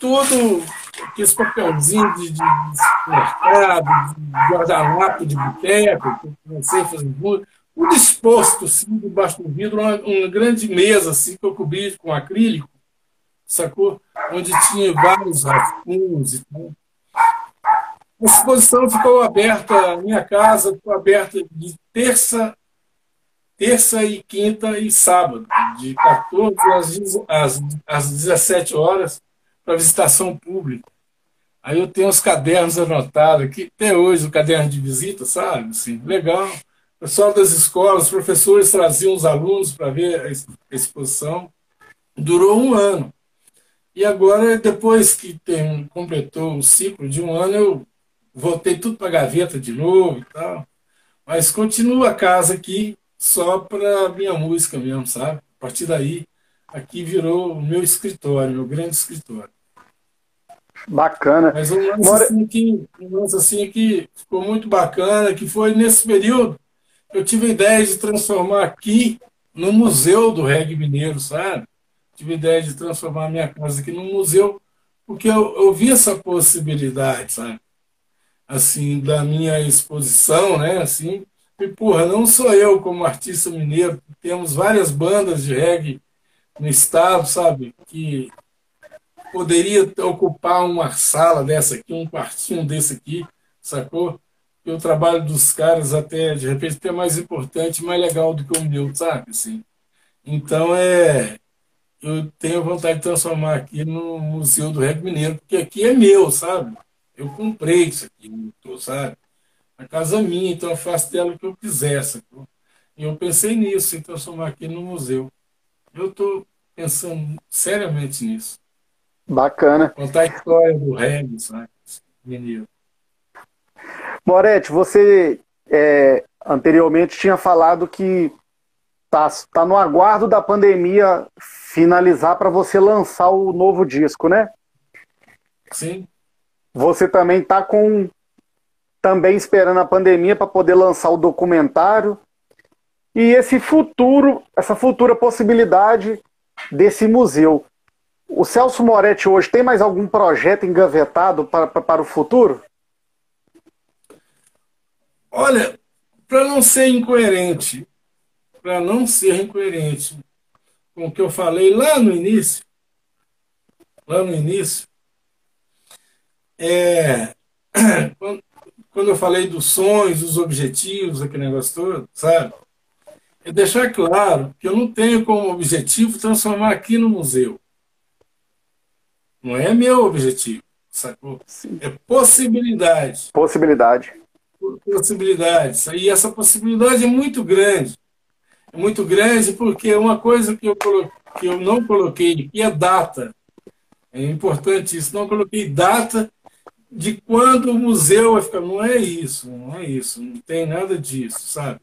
[SPEAKER 2] tudo aqueles papelzinhos de, de, de mercado, de guardanapo de boteco, que eu comecei a fazer tudo, tudo exposto, assim, debaixo do vidro, uma, uma, grande mesa, assim, que eu cobri com acrílico, sacou? Onde tinha vários rascunhos e tal. A exposição ficou aberta, a minha casa ficou aberta de terça, terça e quinta e sábado, de 14 às, às, às 17 horas, para visitação pública. Aí eu tenho os cadernos anotados aqui, até hoje, o caderno de visita, sabe? Assim, legal. O pessoal das escolas, os professores traziam os alunos para ver a exposição. Durou um ano. E agora, depois que tem, completou o ciclo de um ano, eu voltei tudo para a gaveta de novo e tal. Mas continua a casa aqui só para minha música mesmo, sabe? A partir daí, aqui virou o meu escritório, meu grande escritório.
[SPEAKER 1] Bacana.
[SPEAKER 2] Mas um lance, More... assim, que, um lance assim que ficou muito bacana, que foi nesse período, eu tive a ideia de transformar aqui no Museu do Reggae Mineiro, sabe? Tive a ideia de transformar a minha casa aqui num museu, porque eu, eu vi essa possibilidade, sabe? Assim, da minha exposição, né? Assim, e, porra, não sou eu como artista mineiro, temos várias bandas de reggae no estado, sabe? Que poderia ocupar uma sala dessa aqui, um quartinho desse aqui, sacou? E o trabalho dos caras até, de repente, até mais importante, mais legal do que o meu, sabe? Assim. Então, é, eu tenho vontade de transformar aqui no Museu do Reggae Mineiro, porque aqui é meu, sabe? Eu comprei isso aqui, sabe? A casa minha, então eu faço dela o que eu quiser, sacou? E eu pensei nisso, em transformar aqui no museu. Eu estou pensando seriamente nisso.
[SPEAKER 1] Bacana.
[SPEAKER 2] Contar a história do reggae, sabe? Menino.
[SPEAKER 1] Moretti, você é, anteriormente tinha falado que tá, tá no aguardo da pandemia finalizar para você lançar o novo disco, né?
[SPEAKER 2] Sim.
[SPEAKER 1] Você também tá com também esperando a pandemia para poder lançar o documentário e esse futuro, essa futura possibilidade desse museu. O Celso Moretti hoje tem mais algum projeto engavetado para, para o futuro?
[SPEAKER 2] Olha, para não ser incoerente, para não ser incoerente com o que eu falei lá no início, lá no início, é, quando eu falei dos sonhos, dos objetivos, aquele negócio todo, sabe? É deixar claro que eu não tenho como objetivo transformar aqui no museu. Não é meu objetivo, sacou? Sim. É possibilidade.
[SPEAKER 1] Possibilidade.
[SPEAKER 2] Possibilidade. E essa possibilidade é muito grande. É muito grande porque uma coisa que eu, que eu não coloquei aqui é data. É importante isso. Não coloquei data de quando o museu vai ficar. Não é isso, não é isso. Não tem nada disso, sabe?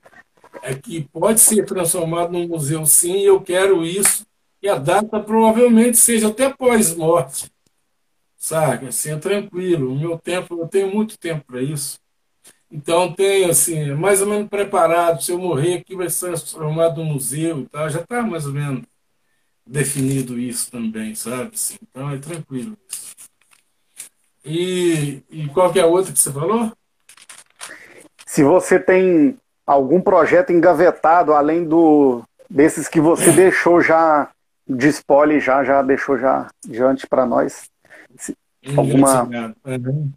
[SPEAKER 2] É que pode ser transformado num museu sim, eu quero isso e a data provavelmente seja até pós-morte. Sabe? Assim, é tranquilo. O meu tempo, eu tenho muito tempo para isso. Então, tenho, assim, mais ou menos preparado. Se eu morrer aqui, vai ser transformado num museu e tal. Já está mais ou menos definido isso também, sabe? Assim, então, é tranquilo isso. E, e qual que é a outra que você falou?
[SPEAKER 1] Se você tem algum projeto engavetado, além do desses que você deixou já de spoiler já, já deixou já diante para nós?
[SPEAKER 2] alguma... Uhum.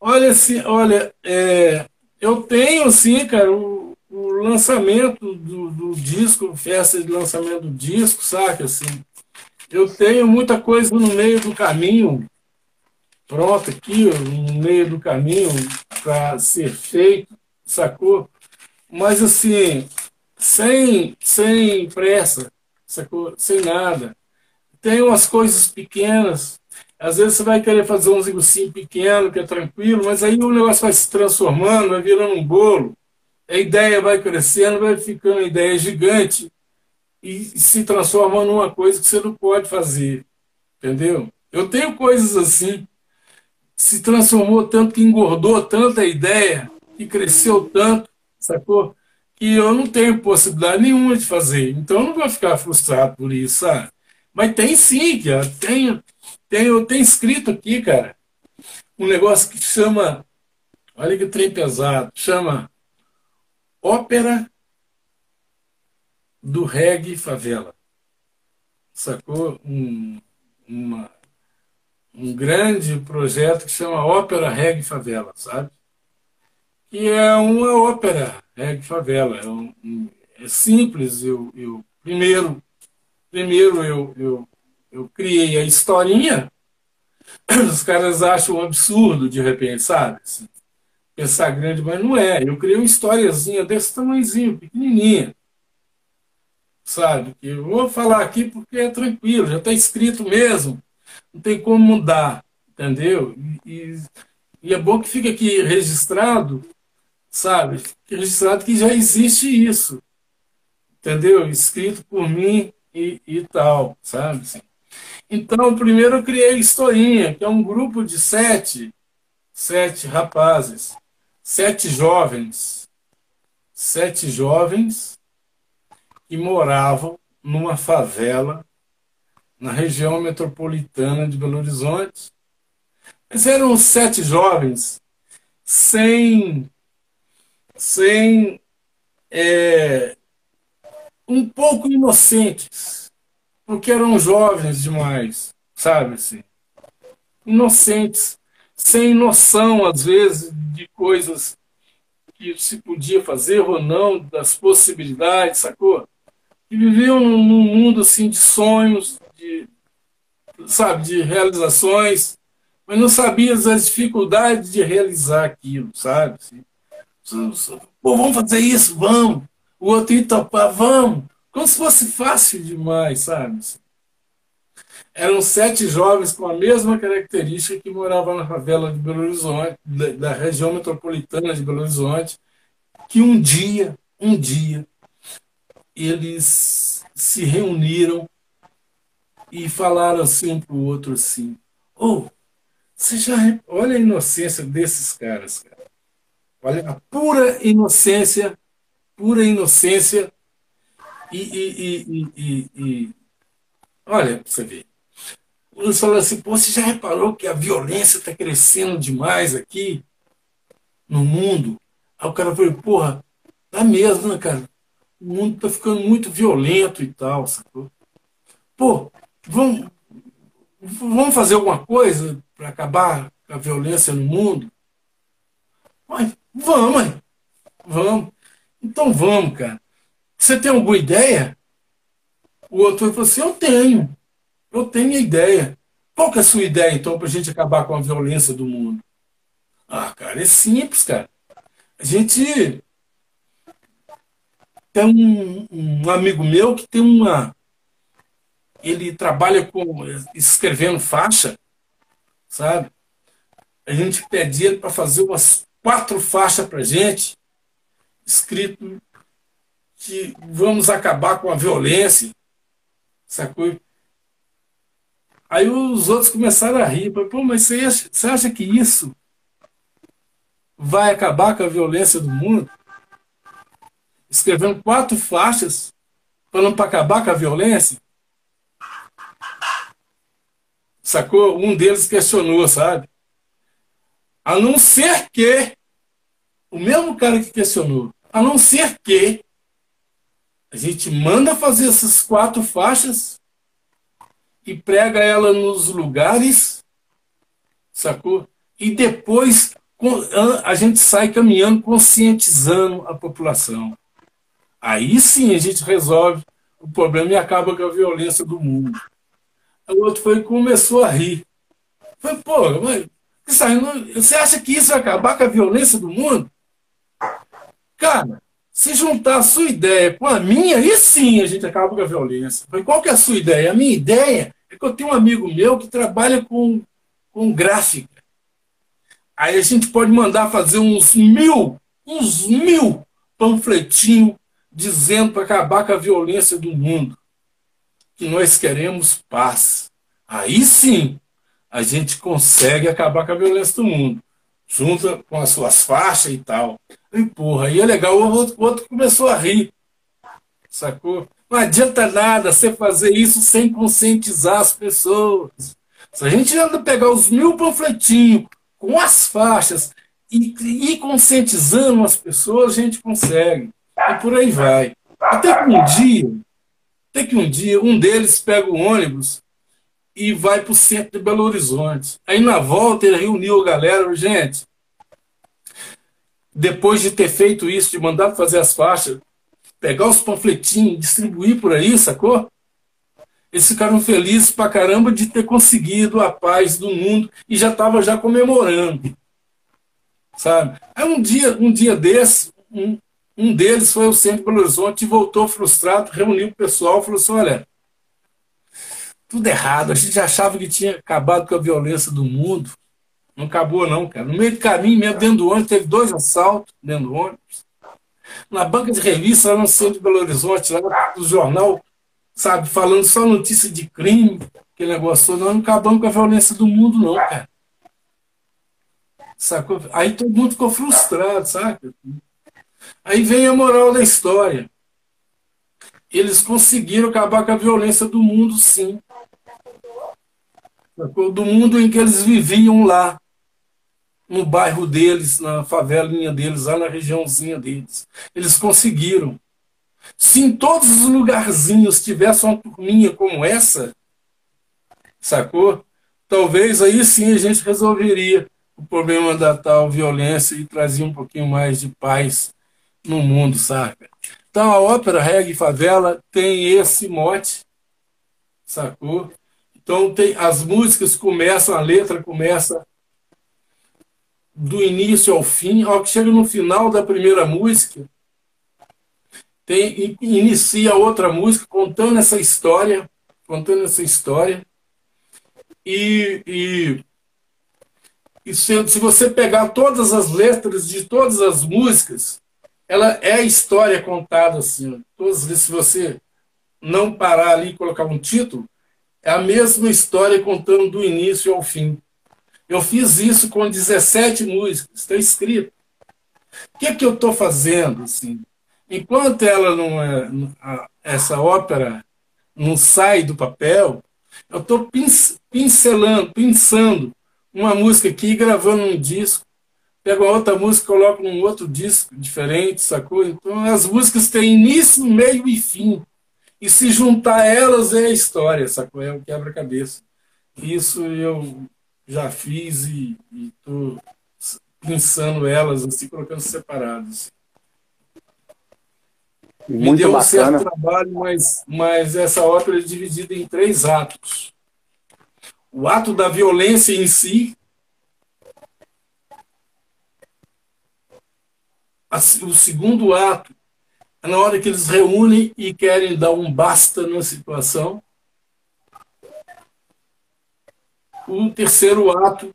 [SPEAKER 2] Olha, assim, olha é, eu tenho, assim, cara, o, o lançamento do, do, disco, festa de lançamento do disco, saca? Assim, eu tenho muita coisa no meio do caminho, pronto aqui, no meio do caminho, para ser feito, sacou? Mas, assim, sem, sem pressa, sacou? Sem nada. Tem umas coisas pequenas às vezes você vai querer fazer um negocinho pequeno, que é tranquilo, mas aí o negócio vai se transformando, vai virando um bolo, a ideia vai crescendo, vai ficando uma ideia gigante e se transforma numa coisa que você não pode fazer. Entendeu? Eu tenho coisas assim, se transformou tanto, que engordou tanto a ideia, que cresceu tanto, sacou? Que eu não tenho possibilidade nenhuma de fazer. Então não vou ficar frustrado por isso, sabe? Mas tem sim, cara. Tem, tem, eu tenho escrito aqui, cara, um negócio que chama, olha que trem pesado, chama Ópera do Reggae Favela. Sacou? Um, uma, um grande projeto que chama Ópera Reggae Favela, sabe? Que é uma ópera Reggae Favela. É, um, é simples, eu, eu primeiro, primeiro eu, eu eu criei a historinha, os caras acham um absurdo de repente, sabe? Assim, pensar grande, mas não é. Eu criei uma historiazinha desse tamanhozinho, pequenininha. Sabe? Que eu vou falar aqui porque é tranquilo, já está escrito mesmo. Não tem como mudar, entendeu? E, e é bom que fique aqui registrado, sabe? Registrado que já existe isso, entendeu? Escrito por mim e, e tal, sabe? Assim. Então, primeiro eu criei Historinha, que é um grupo de sete, sete rapazes, sete jovens, sete jovens que moravam numa favela na região metropolitana de Belo Horizonte. Mas eram sete jovens sem, sem é, um pouco inocentes porque eram jovens demais, sabe assim, inocentes, sem noção às vezes de coisas que se podia fazer ou não, das possibilidades, sacou? E viviam num mundo assim de sonhos, de sabe, de realizações, mas não sabiam as dificuldades de realizar aquilo, sabe? Assim, Pô, vamos fazer isso, vamos. O outro ia topar, vamos. Como se fosse fácil demais, sabe? Eram sete jovens com a mesma característica que moravam na favela de Belo Horizonte, da, região metropolitana de Belo Horizonte, que um dia, um dia, eles se reuniram e falaram assim um o outro assim, oh, você já olha a inocência desses caras, cara. Olha a pura inocência, pura inocência e, e, e, e olha, você vê. Eles falaram assim, pô, você já reparou que a violência está crescendo demais aqui no mundo? Aí o cara falou, porra, tá mesmo, né, cara? O mundo está ficando muito violento e tal, sacou? Pô, vamos, vamos fazer alguma coisa para acabar a violência no mundo? Mas, vamos, mãe. Vamos. Então vamos, cara. Você tem alguma ideia? O outro falou assim: Eu tenho. Eu tenho a ideia. Qual que é a sua ideia, então, para a gente acabar com a violência do mundo? Ah, cara, é simples, cara. A gente. Tem um, um amigo meu que tem uma. Ele trabalha com escrevendo faixa, sabe? A gente pedia para fazer umas quatro faixas para gente, escrito que vamos acabar com a violência, sacou? Aí os outros começaram a rir, pô, mas você acha, você acha que isso vai acabar com a violência do mundo? Escrevendo quatro faixas falando para acabar com a violência? Sacou? Um deles questionou, sabe? A não ser que, o mesmo cara que questionou, a não ser que a gente manda fazer essas quatro faixas e prega ela nos lugares, sacou? E depois a gente sai caminhando, conscientizando a população. Aí sim a gente resolve o problema e acaba com a violência do mundo. O outro foi começou a rir. Foi, pô, mas, você acha que isso vai acabar com a violência do mundo? Cara, se juntar a sua ideia com a minha, aí sim a gente acaba com a violência. Qual que é a sua ideia? A minha ideia é que eu tenho um amigo meu que trabalha com, com gráfica. Aí a gente pode mandar fazer uns mil, uns mil panfletinhos dizendo para acabar com a violência do mundo. Que nós queremos paz. Aí sim a gente consegue acabar com a violência do mundo. Junta com as suas faixas e tal. E porra, aí é legal. O outro, o outro começou a rir. Sacou? Não adianta nada você fazer isso sem conscientizar as pessoas. Se a gente anda pegar os mil panfletinhos com as faixas e ir conscientizando as pessoas, a gente consegue. E por aí vai. Até que um dia, até que um dia, um deles pega o ônibus e vai para o centro de Belo Horizonte. Aí na volta ele reuniu a galera, gente. Depois de ter feito isso, de mandar fazer as faixas, pegar os panfletinhos, distribuir por aí, sacou? Eles ficaram felizes pra caramba de ter conseguido a paz do mundo e já estava já comemorando. Sabe? Aí um dia, um dia desse, um, um deles foi ao centro Belo Horizonte e voltou frustrado, reuniu o pessoal e falou assim: olha, tudo errado. A gente achava que tinha acabado com a violência do mundo. Não acabou, não, cara. No meio do caminho, mesmo dentro do ônibus, teve dois assaltos dentro do ônibus. Na banca de revista, lá no centro de Belo Horizonte, lá do jornal, sabe, falando só notícia de crime, aquele negócio. Nós não acabamos com a violência do mundo, não, cara. Sacou? Aí todo mundo ficou frustrado, sabe? Aí vem a moral da história. Eles conseguiram acabar com a violência do mundo, sim. Do mundo em que eles viviam lá, no bairro deles, na favelinha deles, lá na regiãozinha deles. Eles conseguiram. Se em todos os lugarzinhos tivesse uma turminha como essa, sacou? Talvez aí sim a gente resolveria o problema da tal violência e trazia um pouquinho mais de paz no mundo, saca? Então a ópera Reggae Favela tem esse mote, sacou? Então tem, as músicas começam, a letra começa do início ao fim, ao que chega no final da primeira música, tem, inicia outra música contando essa história, contando essa história, e, e, e se você pegar todas as letras de todas as músicas, ela é a história contada assim. Todas vezes, se você não parar ali e colocar um título, é a mesma história contando do início ao fim. Eu fiz isso com 17 músicas, está escrito. O que, é que eu estou fazendo? Assim? Enquanto ela não é, essa ópera não sai do papel, eu estou pincelando, pensando uma música aqui, gravando um disco, pego a outra música, coloco num outro disco diferente, sacou? Então as músicas têm início, meio e fim. E se juntar elas é a história, sacou? É o quebra-cabeça. Isso eu já fiz e estou pensando elas, assim, colocando separadas. Muito Me deu um bacana. certo trabalho, mas, mas essa ópera é dividida em três atos. O ato da violência em si, o segundo ato é na hora que eles reúnem e querem dar um basta na situação. O terceiro ato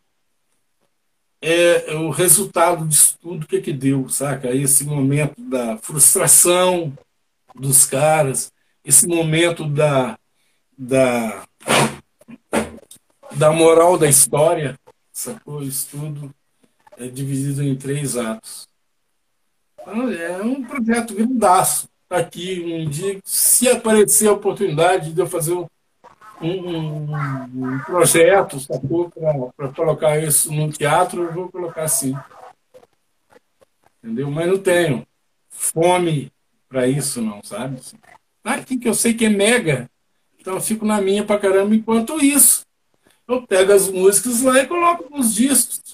[SPEAKER 2] é o resultado disso tudo que, que deu, saca? Esse momento da frustração dos caras, esse momento da, da, da moral da história, sacou? Isso tudo é dividido em três atos. É um projeto grandaço. Tá aqui um dia, se aparecer a oportunidade de eu fazer um, um, um projeto para colocar isso no teatro, eu vou colocar assim. Entendeu? Mas não tenho fome para isso, não, sabe? Aqui que eu sei que é mega, então eu fico na minha para caramba. Enquanto isso, eu pego as músicas lá e coloco nos discos.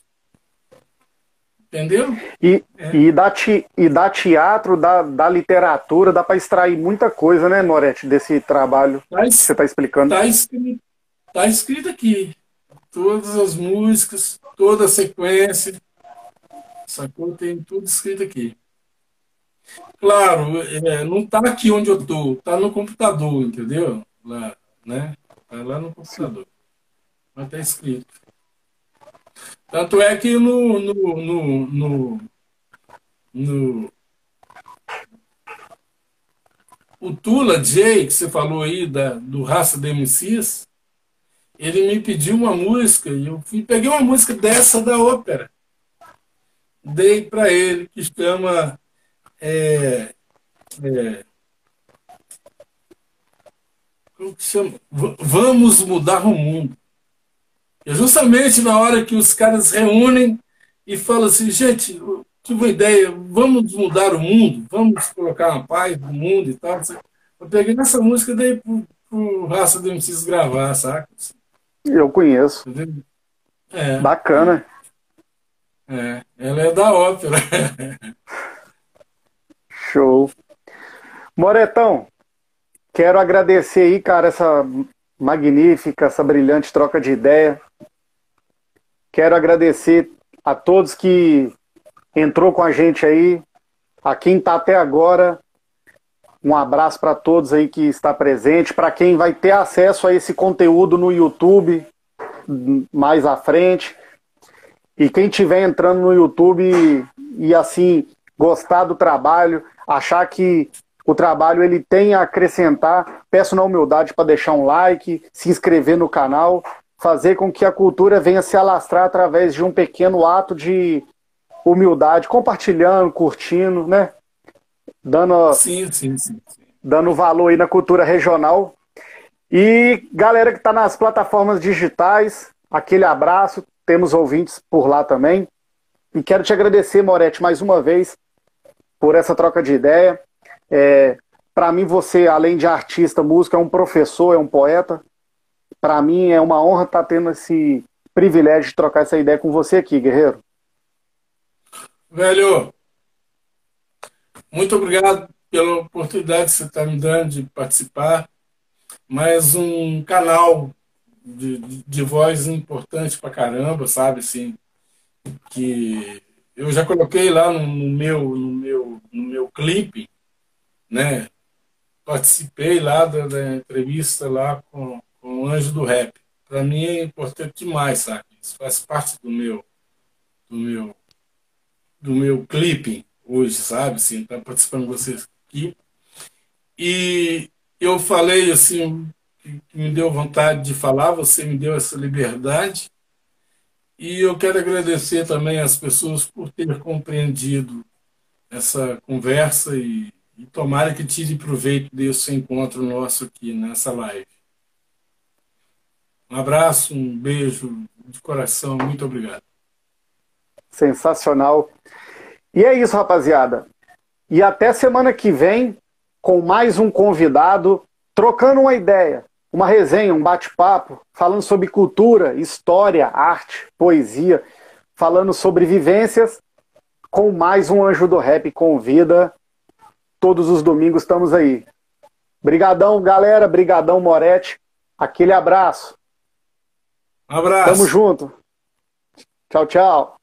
[SPEAKER 2] Entendeu?
[SPEAKER 1] E, é. e, da, ti, e da teatro, da, da literatura, dá para extrair muita coisa, né, Moretti, desse trabalho tá que você está explicando.
[SPEAKER 2] Está escrito, tá escrito aqui. Todas as músicas, toda a sequência. Sacou? Tem tudo escrito aqui. Claro, é, não está aqui onde eu estou, está no computador, entendeu? Lá, né? Está lá no computador. Mas está escrito. Tanto é que no, no, no, no, no o Tula Jay, que você falou aí da, do Raça de MCs, ele me pediu uma música e eu fui, peguei uma música dessa da ópera. Dei para ele, que chama é, é, como que chama? Vamos mudar o mundo. É justamente na hora que os caras reúnem e falam assim, gente, tive uma ideia, vamos mudar o mundo, vamos colocar uma paz no mundo e tal. Eu peguei nessa música e dei pro, pro Raça do MCs gravar, saca?
[SPEAKER 1] Eu conheço. É. Bacana.
[SPEAKER 2] É, ela é da ópera.
[SPEAKER 1] Show. Moretão, quero agradecer aí, cara, essa magnífica, essa brilhante troca de ideia. Quero agradecer a todos que entrou com a gente aí, a quem está até agora. Um abraço para todos aí que está presente, para quem vai ter acesso a esse conteúdo no YouTube mais à frente. E quem estiver entrando no YouTube e, e assim gostar do trabalho, achar que o trabalho ele tem a acrescentar, peço na humildade para deixar um like, se inscrever no canal fazer com que a cultura venha se alastrar através de um pequeno ato de humildade, compartilhando, curtindo, né? Dando,
[SPEAKER 2] sim, sim, sim,
[SPEAKER 1] dando valor aí na cultura regional. E galera que está nas plataformas digitais, aquele abraço, temos ouvintes por lá também. E quero te agradecer, Moretti, mais uma vez por essa troca de ideia. É, Para mim, você, além de artista, músico, é um professor, é um poeta. Para mim é uma honra estar tá tendo esse privilégio de trocar essa ideia com você aqui, guerreiro.
[SPEAKER 2] Velho, muito obrigado pela oportunidade que você está me dando de participar. Mais um canal de, de, de voz importante pra caramba, sabe? Assim, que eu já coloquei lá no, no, meu, no, meu, no meu clipe, né? Participei lá da, da entrevista lá com, o Anjo do Rap. Para mim é importante demais, sabe? Isso faz parte do meu do meu do meu clipe hoje, sabe? Assim, tá participando vocês aqui. E eu falei assim, que me deu vontade de falar, você me deu essa liberdade. E eu quero agradecer também às pessoas por ter compreendido essa conversa e, e tomara que tire proveito desse encontro nosso aqui nessa live. Um abraço, um beijo de coração, muito obrigado.
[SPEAKER 1] Sensacional. E é isso, rapaziada. E até semana que vem com mais um convidado, trocando uma ideia, uma resenha, um bate-papo, falando sobre cultura, história, arte, poesia, falando sobre vivências, com mais um Anjo do Rap convida. Todos os domingos estamos aí. Brigadão, galera. Brigadão, Moretti. Aquele abraço.
[SPEAKER 2] Abraço.
[SPEAKER 1] Tamo junto. Tchau, tchau.